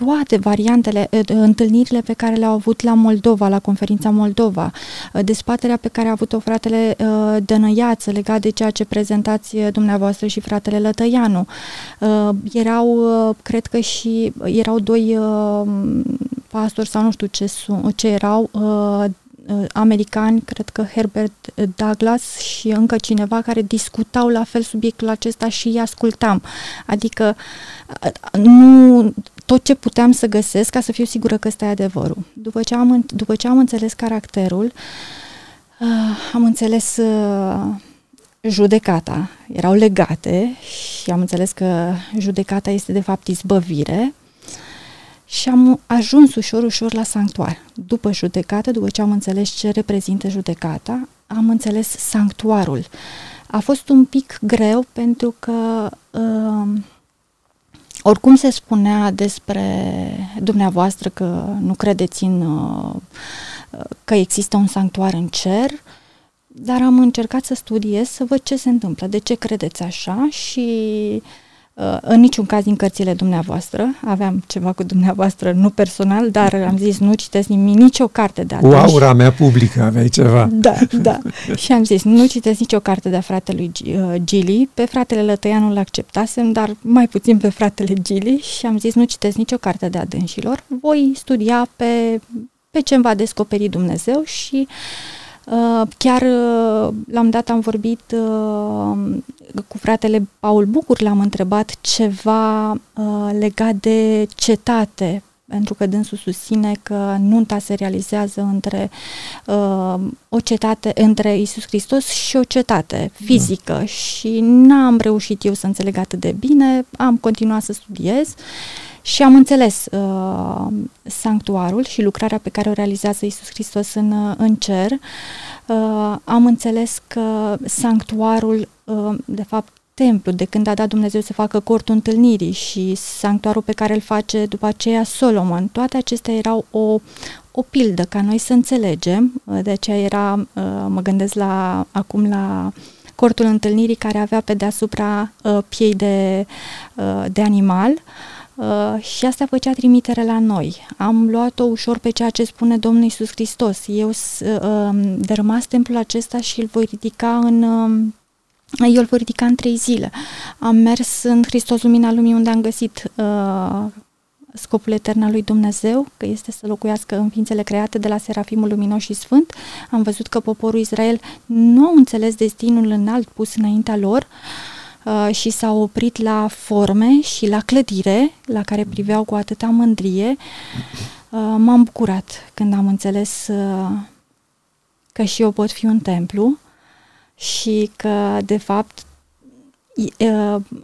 Speaker 2: toate variantele, întâlnirile pe care le-au avut la Moldova, la conferința Moldova, dezbaterea pe care a avut-o fratele Dănăiață legat de ceea ce prezentați dumneavoastră și fratele Lătăianu. Erau, cred că și, erau doi pastori sau nu știu ce, ce erau, americani, cred că Herbert Douglas și încă cineva care discutau la fel subiectul acesta și îi ascultam. Adică nu tot ce puteam să găsesc ca să fiu sigură că ăsta e adevărul. După ce am, după ce am înțeles caracterul, uh, am înțeles uh, judecata. Erau legate și am înțeles că judecata este de fapt izbăvire și am ajuns ușor, ușor la sanctuar. După judecată, după ce am înțeles ce reprezintă judecata, am înțeles sanctuarul. A fost un pic greu pentru că uh, oricum se spunea despre dumneavoastră că nu credeți în uh, că există un sanctuar în cer, dar am încercat să studiez, să văd ce se întâmplă, de ce credeți așa și uh, Uh, în niciun caz din cărțile dumneavoastră. Aveam ceva cu dumneavoastră, nu personal, dar am zis nu citesc nimic, nicio carte de atunci.
Speaker 1: Cu aura mea publică aveai ceva.
Speaker 2: Da, da. și am zis nu citesc nicio carte de fratelui uh, Gili. Pe fratele Lătăianu l-acceptasem, dar mai puțin pe fratele Gili și am zis nu citesc nicio carte de adânșilor. Voi studia pe, pe ce îmi va descoperi Dumnezeu și uh, Uh, chiar uh, la un dat am vorbit uh, cu fratele Paul Bucur, l-am întrebat ceva legat de cetate, pentru că dânsul susține că nunta se realizează între uh, o cetate, între Isus Hristos și o cetate fizică. Da. și n-am reușit eu să înțeleg atât de bine, am continuat să studiez. uh, și am înțeles uh, sanctuarul și lucrarea pe care o realizează Isus Hristos în, uh, în cer. Uh, am înțeles că sanctuarul, uh, de fapt, templu, de când a dat Dumnezeu să facă cortul întâlnirii și sanctuarul pe care îl face după aceea Solomon, toate acestea erau o, o pildă ca noi să înțelegem, uh, de aceea era, uh, mă gândesc la, acum la cortul întâlnirii care avea pe deasupra piei de, de animal, Uh, și asta făcea trimitere la noi. Am luat-o ușor pe ceea ce spune Domnul Isus Hristos. Eu uh, dărâmas templul acesta și îl voi ridica în... Uh, eu îl voi ridica în trei zile. Am mers în Hristos Lumina Lumii unde am găsit uh, scopul etern al lui Dumnezeu, că este să locuiască în ființele create de la Serafimul Luminos și Sfânt. Am văzut că poporul Israel nu a înțeles destinul înalt pus înaintea lor, uh, Uh, și s-au oprit la forme și la clădire, la care priveau cu atâta mândrie. m-am bucurat când am înțeles că și eu pot fi un templu și că, de fapt,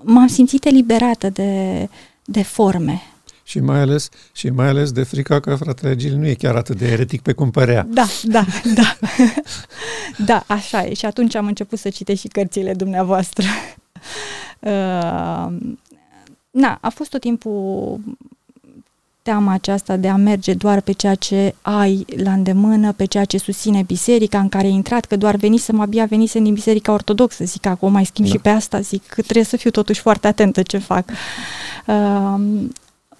Speaker 2: m-am simțit eliberată de, de forme.
Speaker 1: Și mai ales, și mai ales de frica că fratele Gil nu e chiar atât de eretic pe cum părea.
Speaker 2: Da, da, da. da, așa e. Și atunci am început să citesc și cărțile dumneavoastră. Uh, na, a fost tot timpul teama aceasta de a merge doar pe ceea ce ai la îndemână, pe ceea ce susține biserica în care ai intrat, că doar veni să mă abia venise din biserica ortodoxă, zic acum mai schimb da. și pe asta, zic că trebuie să fiu totuși foarte atentă ce fac. Uh,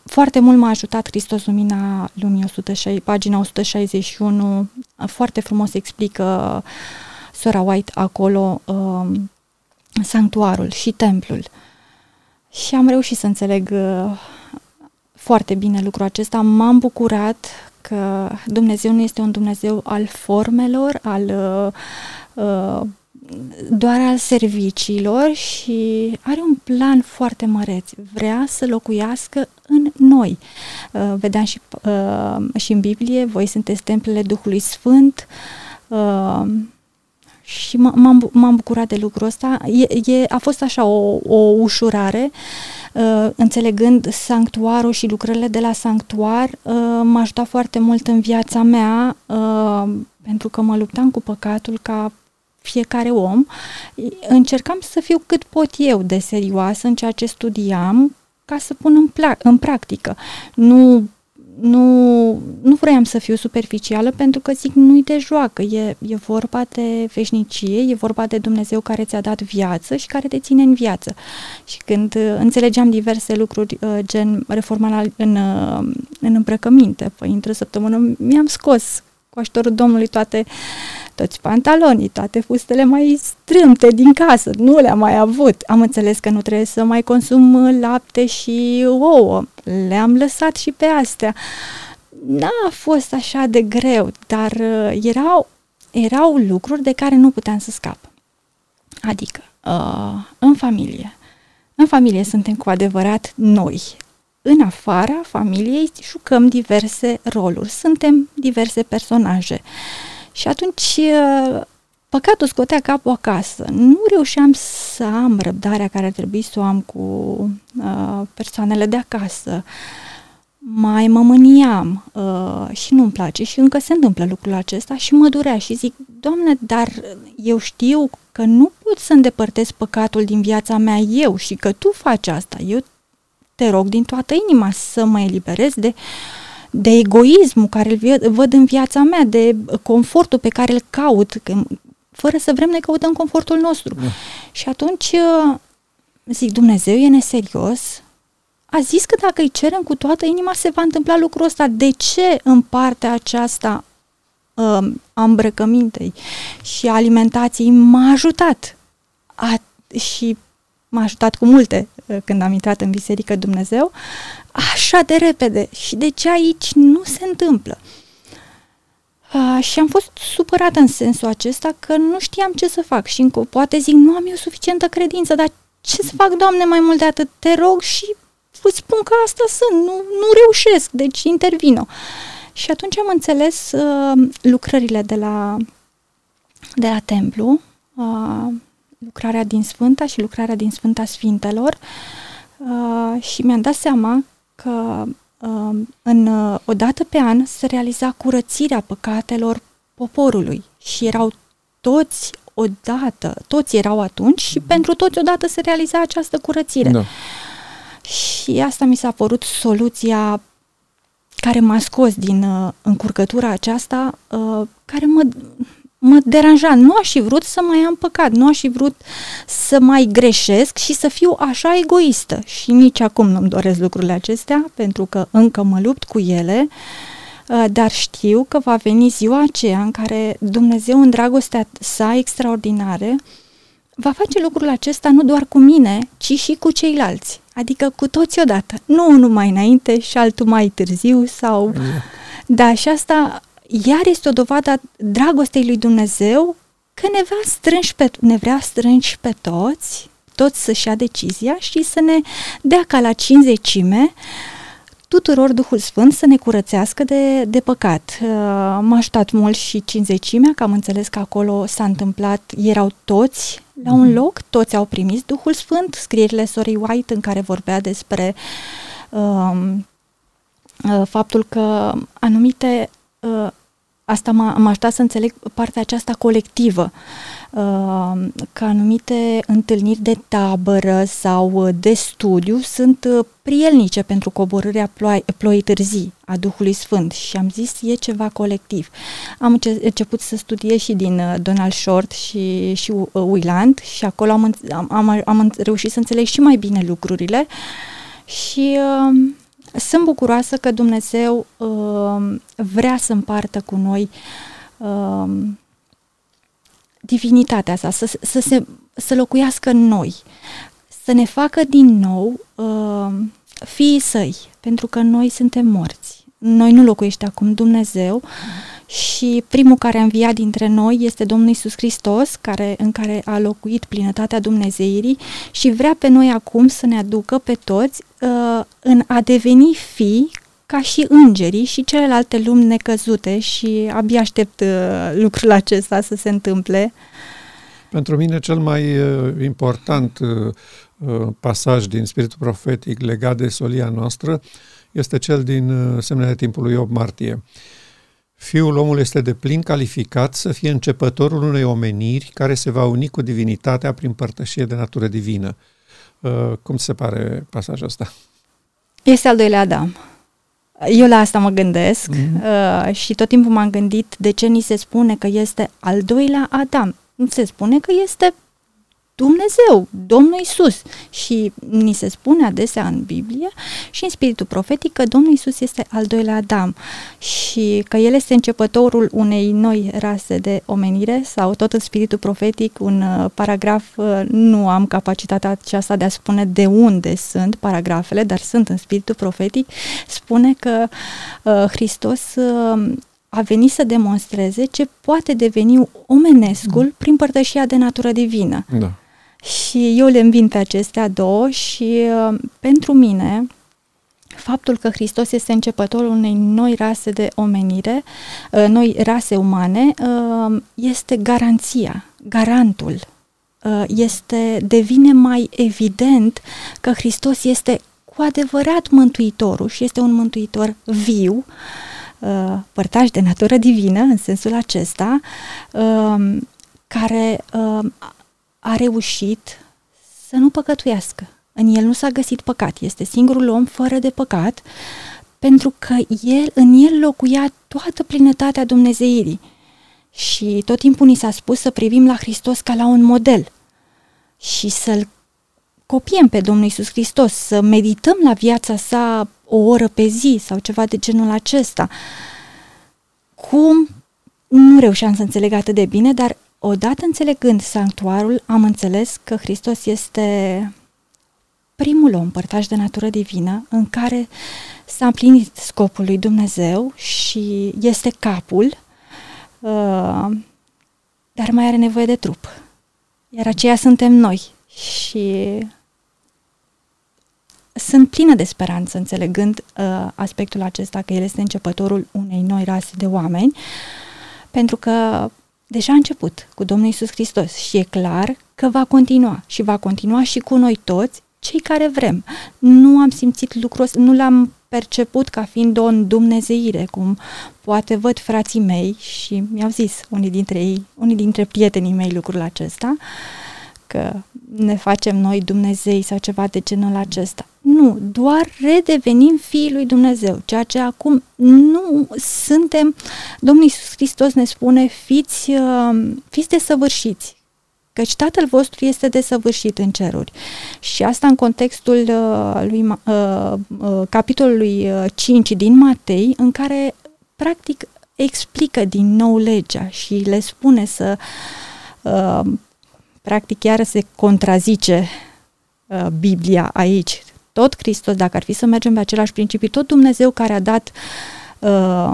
Speaker 2: foarte mult m-a ajutat Hristos Lumina Lumii 106, pagina 161, foarte frumos explică Sora White acolo uh, sanctuarul și templul. Și am reușit să înțeleg uh, foarte bine lucrul acesta. M-am bucurat că Dumnezeu nu este un Dumnezeu al formelor, al uh, uh, doar al serviciilor și are un plan foarte măreț. Vrea să locuiască în noi. Uh, vedeam și, uh, și în Biblie, voi sunteți templele Duhului Sfânt uh, și m-am, m-am bucurat de lucrul ăsta. E, e, a fost așa o, o ușurare, uh, înțelegând sanctuarul și lucrările de la sanctuar, uh, m-a ajutat foarte mult în viața mea, uh, pentru că mă luptam cu păcatul ca fiecare om, încercam să fiu cât pot eu de serioasă în ceea ce studiam ca să pun în, pla- în practică. Nu, nu, nu vroiam să fiu superficială pentru că zic nu-i de joacă, e, e vorba de veșnicie, e vorba de Dumnezeu care ți-a dat viață și care te ține în viață. Și când uh, înțelegeam diverse lucruri uh, gen reforma în, uh, în îmbrăcăminte, păi într-o săptămână mi-am scos cu ajutorul Domnului toate, toți pantalonii, toate fustele mai strâmte din casă. Nu le-am mai avut. Am înțeles că nu trebuie să mai consum lapte și ouă. Le-am lăsat și pe astea. N-a fost așa de greu, dar uh, erau, erau lucruri de care nu puteam să scap. Adică, uh, în familie. În familie suntem cu adevărat noi, în afara familiei jucăm diverse roluri, suntem diverse personaje. Și atunci păcatul scotea capul acasă. Nu reușeam să am răbdarea care ar trebui să o am cu uh, persoanele de acasă. Mai mă mâniam uh, și nu-mi place și încă se întâmplă lucrul acesta și mă durea și zic, Doamne, dar eu știu că nu pot să îndepărtez păcatul din viața mea eu și că Tu faci asta. Eu te rog din toată inima să mă eliberez de, de egoismul care îl văd în viața mea, de confortul pe care îl caut, că, fără să vrem ne căutăm confortul nostru. Da. Și atunci zic, Dumnezeu e neserios, a zis că dacă îi cerem cu toată inima se va întâmpla lucrul ăsta. De ce în partea aceasta uh, a îmbrăcămintei și alimentației m-a ajutat? A, și m-a ajutat cu multe uh, când am intrat în Biserică Dumnezeu, așa de repede. Și de ce aici nu se întâmplă? Uh, și am fost supărată în sensul acesta că nu știam ce să fac și încă poate zic, nu am eu suficientă credință, dar ce să fac, Doamne, mai mult de atât? Te rog și îți spun că asta sunt, nu, nu reușesc, deci intervino. Și atunci am înțeles uh, lucrările de la, de la templu, uh, lucrarea din Sfânta și lucrarea din Sfânta Sfintelor uh, și mi-am dat seama că uh, în, uh, o dată pe an se realiza curățirea păcatelor poporului și erau toți odată, toți erau atunci și mm-hmm. pentru toți odată se realiza această curățire. Da. Și asta mi s-a părut soluția care m-a scos din uh, încurcătura aceasta, uh, care mă, mă deranja. Nu aș fi vrut să mai am păcat, nu aș fi vrut să mai greșesc și să fiu așa egoistă. Și nici acum nu-mi doresc lucrurile acestea, pentru că încă mă lupt cu ele, uh, dar știu că va veni ziua aceea în care Dumnezeu, în dragostea sa extraordinare, va face lucrul acesta nu doar cu mine, ci și cu ceilalți. Adică cu toți odată. Nu unul mai înainte și altul mai târziu sau... Da, și asta iar este o dovadă a dragostei lui Dumnezeu că ne vrea strânși pe, ne vrea strânși pe toți, toți să-și ia decizia și să ne dea ca la cinzecime tuturor Duhul Sfânt să ne curățească de, de păcat. Uh, m-a ajutat mult și cinzecimea, că am înțeles că acolo s-a întâmplat, erau toți la un mhm. loc, toți au primit Duhul Sfânt, scrierile Sorei White în care vorbea despre uh, uh, faptul că anumite uh, asta m-a, m-a ajutat să înțeleg partea aceasta colectivă, uh, că anumite întâlniri de tabără sau de studiu sunt uh, prielnice pentru coborârea ploi, ploii târzii a Duhului Sfânt și am zis e ceva colectiv. Am început să studiez și din uh, Donald Short și, și Wieland și acolo am, am, am, am reușit să înțeleg și mai bine lucrurile și uh, sunt bucuroasă că Dumnezeu uh, vrea să împartă cu noi uh, divinitatea sa, să, să, se, să locuiască în noi, să ne facă din nou uh, fiii săi, pentru că noi suntem morți. Noi nu locuiește acum Dumnezeu, mm și primul care a înviat dintre noi este Domnul Isus Hristos, care, în care a locuit plinătatea Dumnezeirii și vrea pe noi acum să ne aducă pe toți uh, în a deveni fii ca și îngerii și celelalte lumi necăzute și abia aștept uh, lucrul acesta să se întâmple.
Speaker 1: Pentru mine cel mai uh, important uh, uh pasaj din spiritul profetic legat de solia noastră este cel din uh, semnele timpului 8 martie. Uh, Fiul omului este de plin calificat să fie începătorul unei omeniri care se va uni cu divinitatea prin părtășie de natură divină. Uh, cum se pare pasajul ăsta?
Speaker 2: Este al doilea Adam. Eu la asta mă gândesc mm-hmm. uh, și tot timpul m-am gândit de ce ni se spune că este al doilea Adam. Nu se spune că este Dumnezeu, Domnul Isus. Și ni se spune adesea în Biblie și în spiritul profetic că Domnul Isus este al doilea Adam și că El este începătorul unei noi rase de omenire sau tot în spiritul profetic un uh, paragraf, uh, nu am capacitatea aceasta de a spune de unde sunt paragrafele, dar sunt în spiritul profetic, spune că uh, Hristos uh, a venit să demonstreze ce poate deveni omenescul mm. prin părtășia de natură divină.
Speaker 1: Da.
Speaker 2: Și eu le îmbin pe acestea două și uh, pentru mine faptul că Hristos este începătorul unei noi rase de omenire, uh, noi rase umane, uh, este garanția, garantul. Uh, este, devine mai evident că Hristos este cu adevărat mântuitorul și este un mântuitor viu, uh, părtaș de natură divină în sensul acesta, uh, care a reușit să nu păcătuiască. În el nu s-a găsit păcat. Este singurul om fără de păcat, pentru că el, în el locuia toată plinătatea Dumnezeirii. Și tot timpul ni s-a spus să privim la Hristos ca la un model și să-l copiem pe Domnul Isus Hristos, să medităm la viața sa o oră pe zi sau ceva de genul acesta. Cum nu reușeam să înțeleg atât de bine, dar Odată înțelegând sanctuarul, am înțeles că Hristos este primul om părtaș de natură divină în care s-a împlinit scopul lui Dumnezeu și este capul, uh, dar mai are nevoie de trup. Iar aceia suntem noi și sunt plină de speranță înțelegând uh, aspectul acesta că El este începătorul unei noi rase de oameni, pentru că deja a început cu Domnul Isus Hristos și e clar că va continua și va continua și cu noi toți, cei care vrem. Nu am simțit lucrul ăsta, nu l-am perceput ca fiind o îndumnezeire, cum poate văd frații mei și mi-au zis unii dintre ei, unii dintre prietenii mei lucrul acesta, că ne facem noi Dumnezei sau ceva de genul acesta. Nu, doar redevenim fiii lui Dumnezeu, ceea ce acum nu suntem, Domnul Iisus Hristos ne spune, fiți, uh, fiți desăvârșiți, căci Tatăl vostru este desăvârșit în ceruri. Și asta în contextul uh, lui, uh, uh, capitolului 5 uh, din Matei, în care practic explică din nou legea și le spune să uh, practic chiar se contrazice uh, Biblia aici. Tot Hristos, dacă ar fi să mergem pe același principiu, tot Dumnezeu care a dat uh,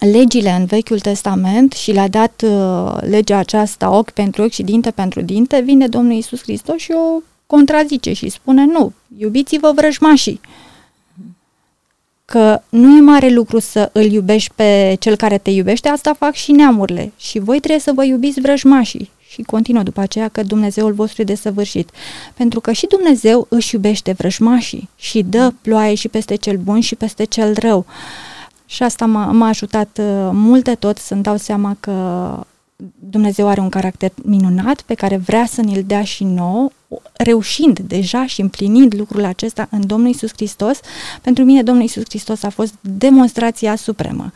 Speaker 2: legile în Vechiul Testament și le-a dat uh, legea aceasta ochi pentru ochi și dinte pentru dinte, vine Domnul Isus Hristos și o contrazice și spune nu, iubiți-vă vrăjmașii. că nu e mare lucru să îl iubești pe cel care te iubește, asta fac și neamurile. Și voi trebuie să vă iubiți vrăjmașii. Și continuă după aceea că Dumnezeul vostru e desăvârșit. Pentru că și Dumnezeu își iubește vrăjmașii și dă ploaie și peste cel bun și peste cel rău. Și asta m-a, m-a ajutat uh, mult de tot să-mi dau seama că Dumnezeu are un caracter minunat pe care vrea să ne-l dea și nouă, reușind deja și împlinind lucrul acesta în Domnul Isus Hristos. Pentru mine Domnul Isus Hristos a fost demonstrația supremă.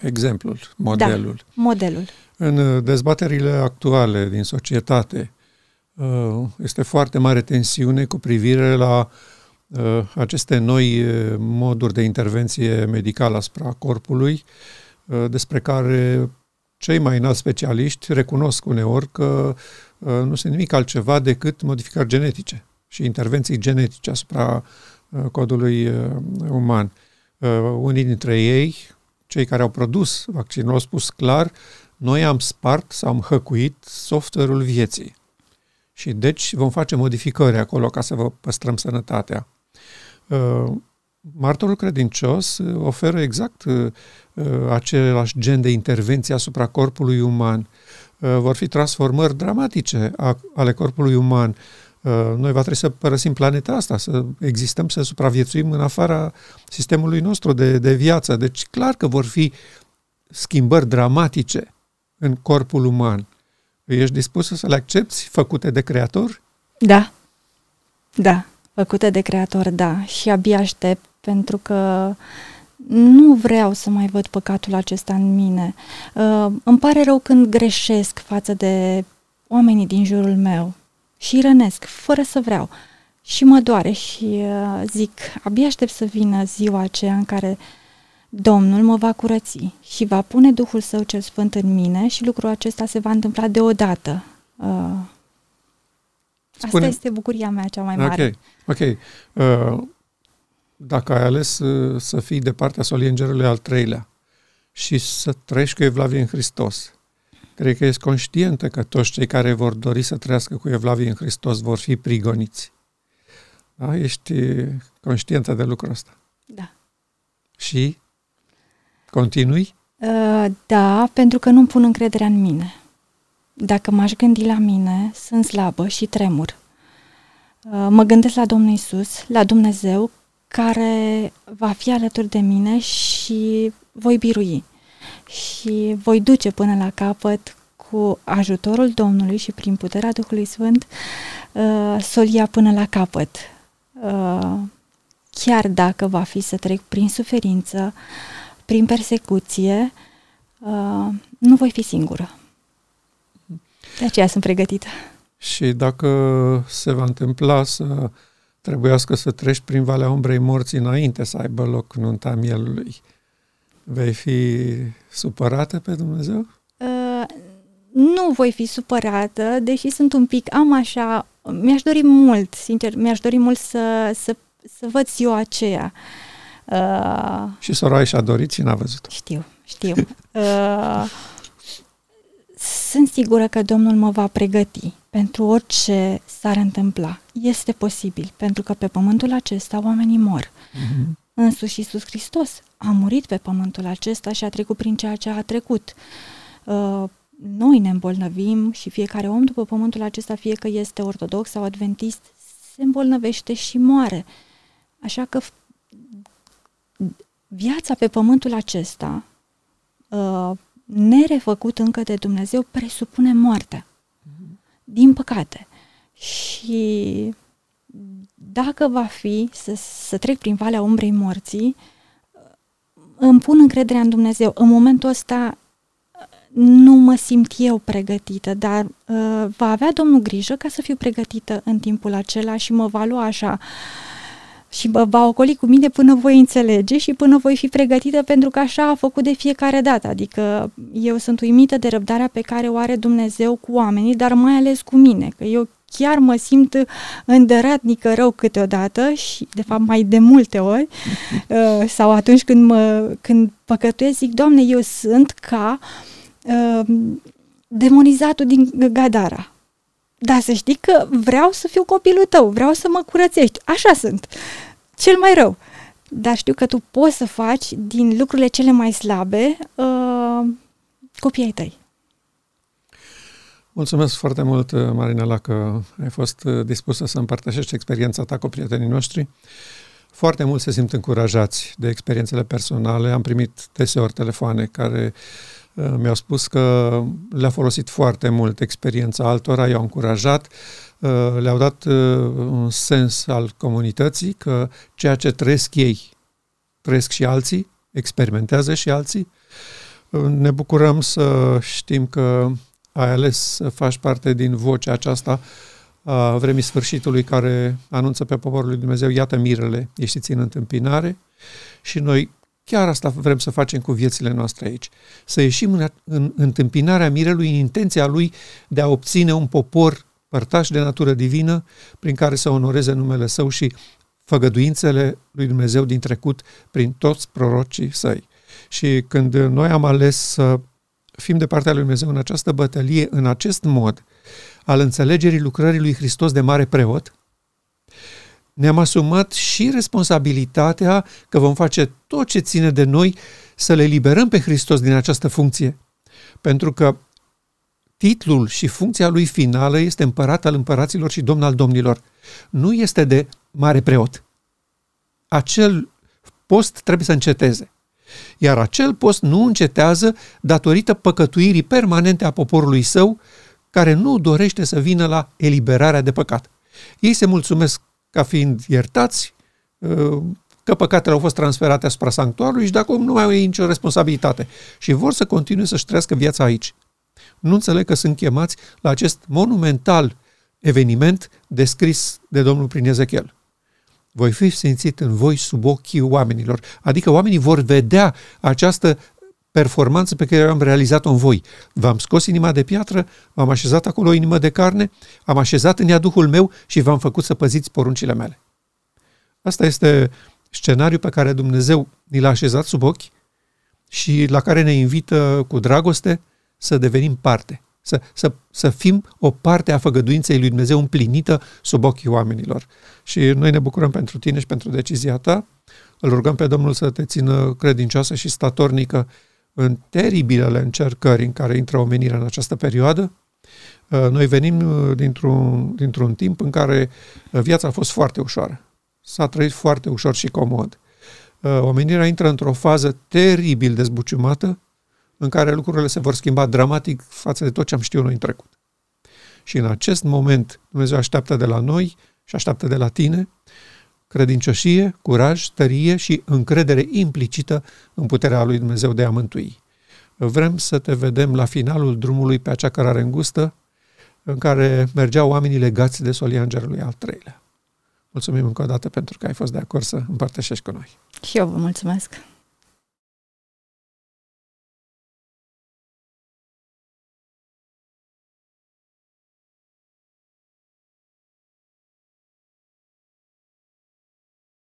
Speaker 1: Exemplul, modelul.
Speaker 2: Da, modelul.
Speaker 1: În uh, dezbaterile actuale din societate uh, este foarte mare tensiune cu privire la uh, aceste noi moduri de intervenție medicală asupra corpului, despre care cei mai înalți specialiști recunosc uneori că nu sunt nimic altceva decât modificări genetice și intervenții genetice asupra codului uman. Unii dintre ei, cei care au produs vaccinul, au spus clar noi am spart sau am hăcuit software-ul vieții. Și deci vom face modificări acolo ca să vă păstrăm sănătatea. Uh, martorul credincios uh, oferă exact uh, același gen de intervenție asupra corpului uman. Vor fi transformări dramatice ale corpului uman. Noi va trebui să părăsim planeta asta, să existăm, să supraviețuim în afara sistemului nostru de, de viață. Deci clar că vor fi schimbări dramatice în corpul uman, ești dispusă să le accepti făcute de creator?
Speaker 2: Da, da, făcute de creator, da. Și abia aștept pentru că nu vreau să mai văd păcatul acesta în mine. Uh, îmi pare rău când greșesc față de oamenii din jurul meu și rănesc, fără să vreau. Și mă doare și uh, zic, abia aștept să vină ziua aceea în care Domnul mă va curăți și va pune Duhul Său cel Sfânt în mine și lucrul acesta se va întâmpla deodată. Uh, Spune... Asta este bucuria mea cea mai mare.
Speaker 1: Ok, ok. Uh, dacă ai ales uh, să fii de partea soliengerului al treilea și să trăiești cu Evlavie în Hristos, cred că ești conștientă că toți cei care vor dori să trăiască cu Evlavie în Hristos vor fi prigoniți. Da? Ești conștientă de lucrul ăsta.
Speaker 2: Da.
Speaker 1: Și Continui?
Speaker 2: Uh, da, pentru că nu pun încrederea în mine. Dacă m-aș gândi la mine, sunt slabă și tremur. Uh, mă gândesc la Domnul Isus, la Dumnezeu, care va fi alături de mine și voi birui. Și voi duce până la capăt cu ajutorul Domnului și prin puterea Duhului Sfânt uh, solia până la capăt. Uh, chiar dacă va fi să trec prin suferință, prin persecuție, uh, nu voi fi singură. De aceea sunt pregătită.
Speaker 1: Și dacă se va întâmpla să trebuiască să treci prin Valea Umbrei Morții înainte să aibă loc nunta mielului, vei fi supărată pe Dumnezeu? Uh,
Speaker 2: nu voi fi supărată, deși sunt un pic, am așa, mi-aș dori mult, sincer, mi-aș dori mult să, să, să văd ziua aceea. Uh,
Speaker 1: Uh, și sora și-a dorit și n-a văzut.
Speaker 2: Știu, știu. Uh, sunt sigură că Domnul mă va pregăti pentru orice s-ar întâmpla. Este posibil, pentru că pe pământul acesta oamenii mor. Uh-huh. Însuși Iisus Hristos a murit pe pământul acesta și a trecut prin ceea ce a trecut. Uh, noi ne îmbolnăvim și fiecare om după pământul acesta, fie că este ortodox sau adventist, se îmbolnăvește și moare. Așa că viața pe pământul acesta, uh, nerefăcut încă de Dumnezeu, presupune moartea. Din păcate. Și dacă va fi să, să trec prin valea umbrei morții, îmi pun încrederea în Dumnezeu. În momentul ăsta nu mă simt eu pregătită, dar uh, va avea Domnul grijă ca să fiu pregătită în timpul acela și mă va lua așa uh, și bă, va ocoli cu mine până voi înțelege și până voi fi pregătită pentru că așa a făcut de fiecare dată. Adică eu sunt uimită de răbdarea pe care o are Dumnezeu cu oamenii, dar mai ales cu mine, că eu chiar mă simt îndăratnică rău câteodată și de fapt mai de multe ori uh, sau atunci când, mă, când păcătuiesc zic, Doamne, eu sunt ca uh, demonizatul din Gadara dar să știi că vreau să fiu copilul tău, vreau să mă curățești. Așa sunt. Cel mai rău. dar știu că tu poți să faci din lucrurile cele mai slabe uh, copiii ai tăi.
Speaker 1: Mulțumesc foarte mult, Marinela, că ai fost dispusă să împărtășești experiența ta cu prietenii noștri. Foarte mult se simt încurajați de experiențele personale. Am primit deseori telefoane care uh, mi-au spus că le-a folosit foarte mult experiența altora, i-au încurajat, uh, le-au dat uh, un sens al comunității, că ceea ce trăiesc ei, trăiesc și alții, experimentează și alții. Ne bucurăm să știm că ai ales să faci parte din vocea aceasta a vremii sfârșitului care anunță pe poporul lui Dumnezeu, iată mirele, ieșiți în întâmpinare și noi chiar asta vrem să facem cu viețile noastre aici. Să ieșim în, în întâmpinarea mirelui, în intenția lui de a obține un popor părtaș de natură divină prin care să onoreze numele său și făgăduințele lui Dumnezeu din trecut prin toți prorocii săi. Și când noi am ales să fim de partea lui Dumnezeu în această bătălie, în acest mod, al înțelegerii lucrării lui Hristos de mare preot, ne-am asumat și responsabilitatea că vom face tot ce ține de noi să le liberăm pe Hristos din această funcție. Pentru că titlul și funcția lui finală este împărat al împăraților și domn al domnilor. Nu este de mare preot. Acel post trebuie să înceteze. Iar acel post nu încetează datorită păcătuirii permanente a poporului său, care nu dorește să vină la eliberarea de păcat. Ei se mulțumesc ca fiind iertați, uh, că păcatele au fost transferate asupra sanctuarului și de acum nu mai au ei nicio responsabilitate și vor să continue să-și trăiască viața aici. Nu înțeleg că sunt chemați la acest monumental eveniment descris de Domnul prin Ezechiel voi fi simțit în voi sub ochii oamenilor. Adică oamenii vor vedea această performanță pe care am realizat-o în voi. V-am scos inima de piatră, v-am așezat acolo o inimă de carne, am așezat în ea Duhul meu și v-am făcut să păziți poruncile mele. Asta este scenariul pe care Dumnezeu ni l-a așezat sub ochi și la care ne invită cu dragoste să devenim parte să, să, să fim o parte a făgăduinței lui Dumnezeu împlinită sub ochii oamenilor. Și noi ne bucurăm pentru tine și pentru decizia ta. Îl rugăm pe Domnul să te țină credincioasă și statornică în teribilele încercări în care intră omenirea în această perioadă. Uh, noi venim uh, dintr-un, dintr-un timp în care uh, viața a fost foarte ușoară. S-a trăit foarte ușor și comod. Omenirea intră într-o fază teribil de zbuciumată, în care lucrurile se vor schimba dramatic față de tot ce am știut noi în trecut. Și în acest moment Dumnezeu așteaptă de la noi și așteaptă de la tine credincioșie, curaj, tărie și încredere implicită în puterea lui Dumnezeu de a mântui. Vrem să te vedem la finalul drumului pe acea cărare îngustă în care mergeau oamenii legați de solia îngerului al treilea. Mulțumim încă o dată pentru că ai fost de acord să împărtășești cu noi.
Speaker 2: Și eu vă mulțumesc.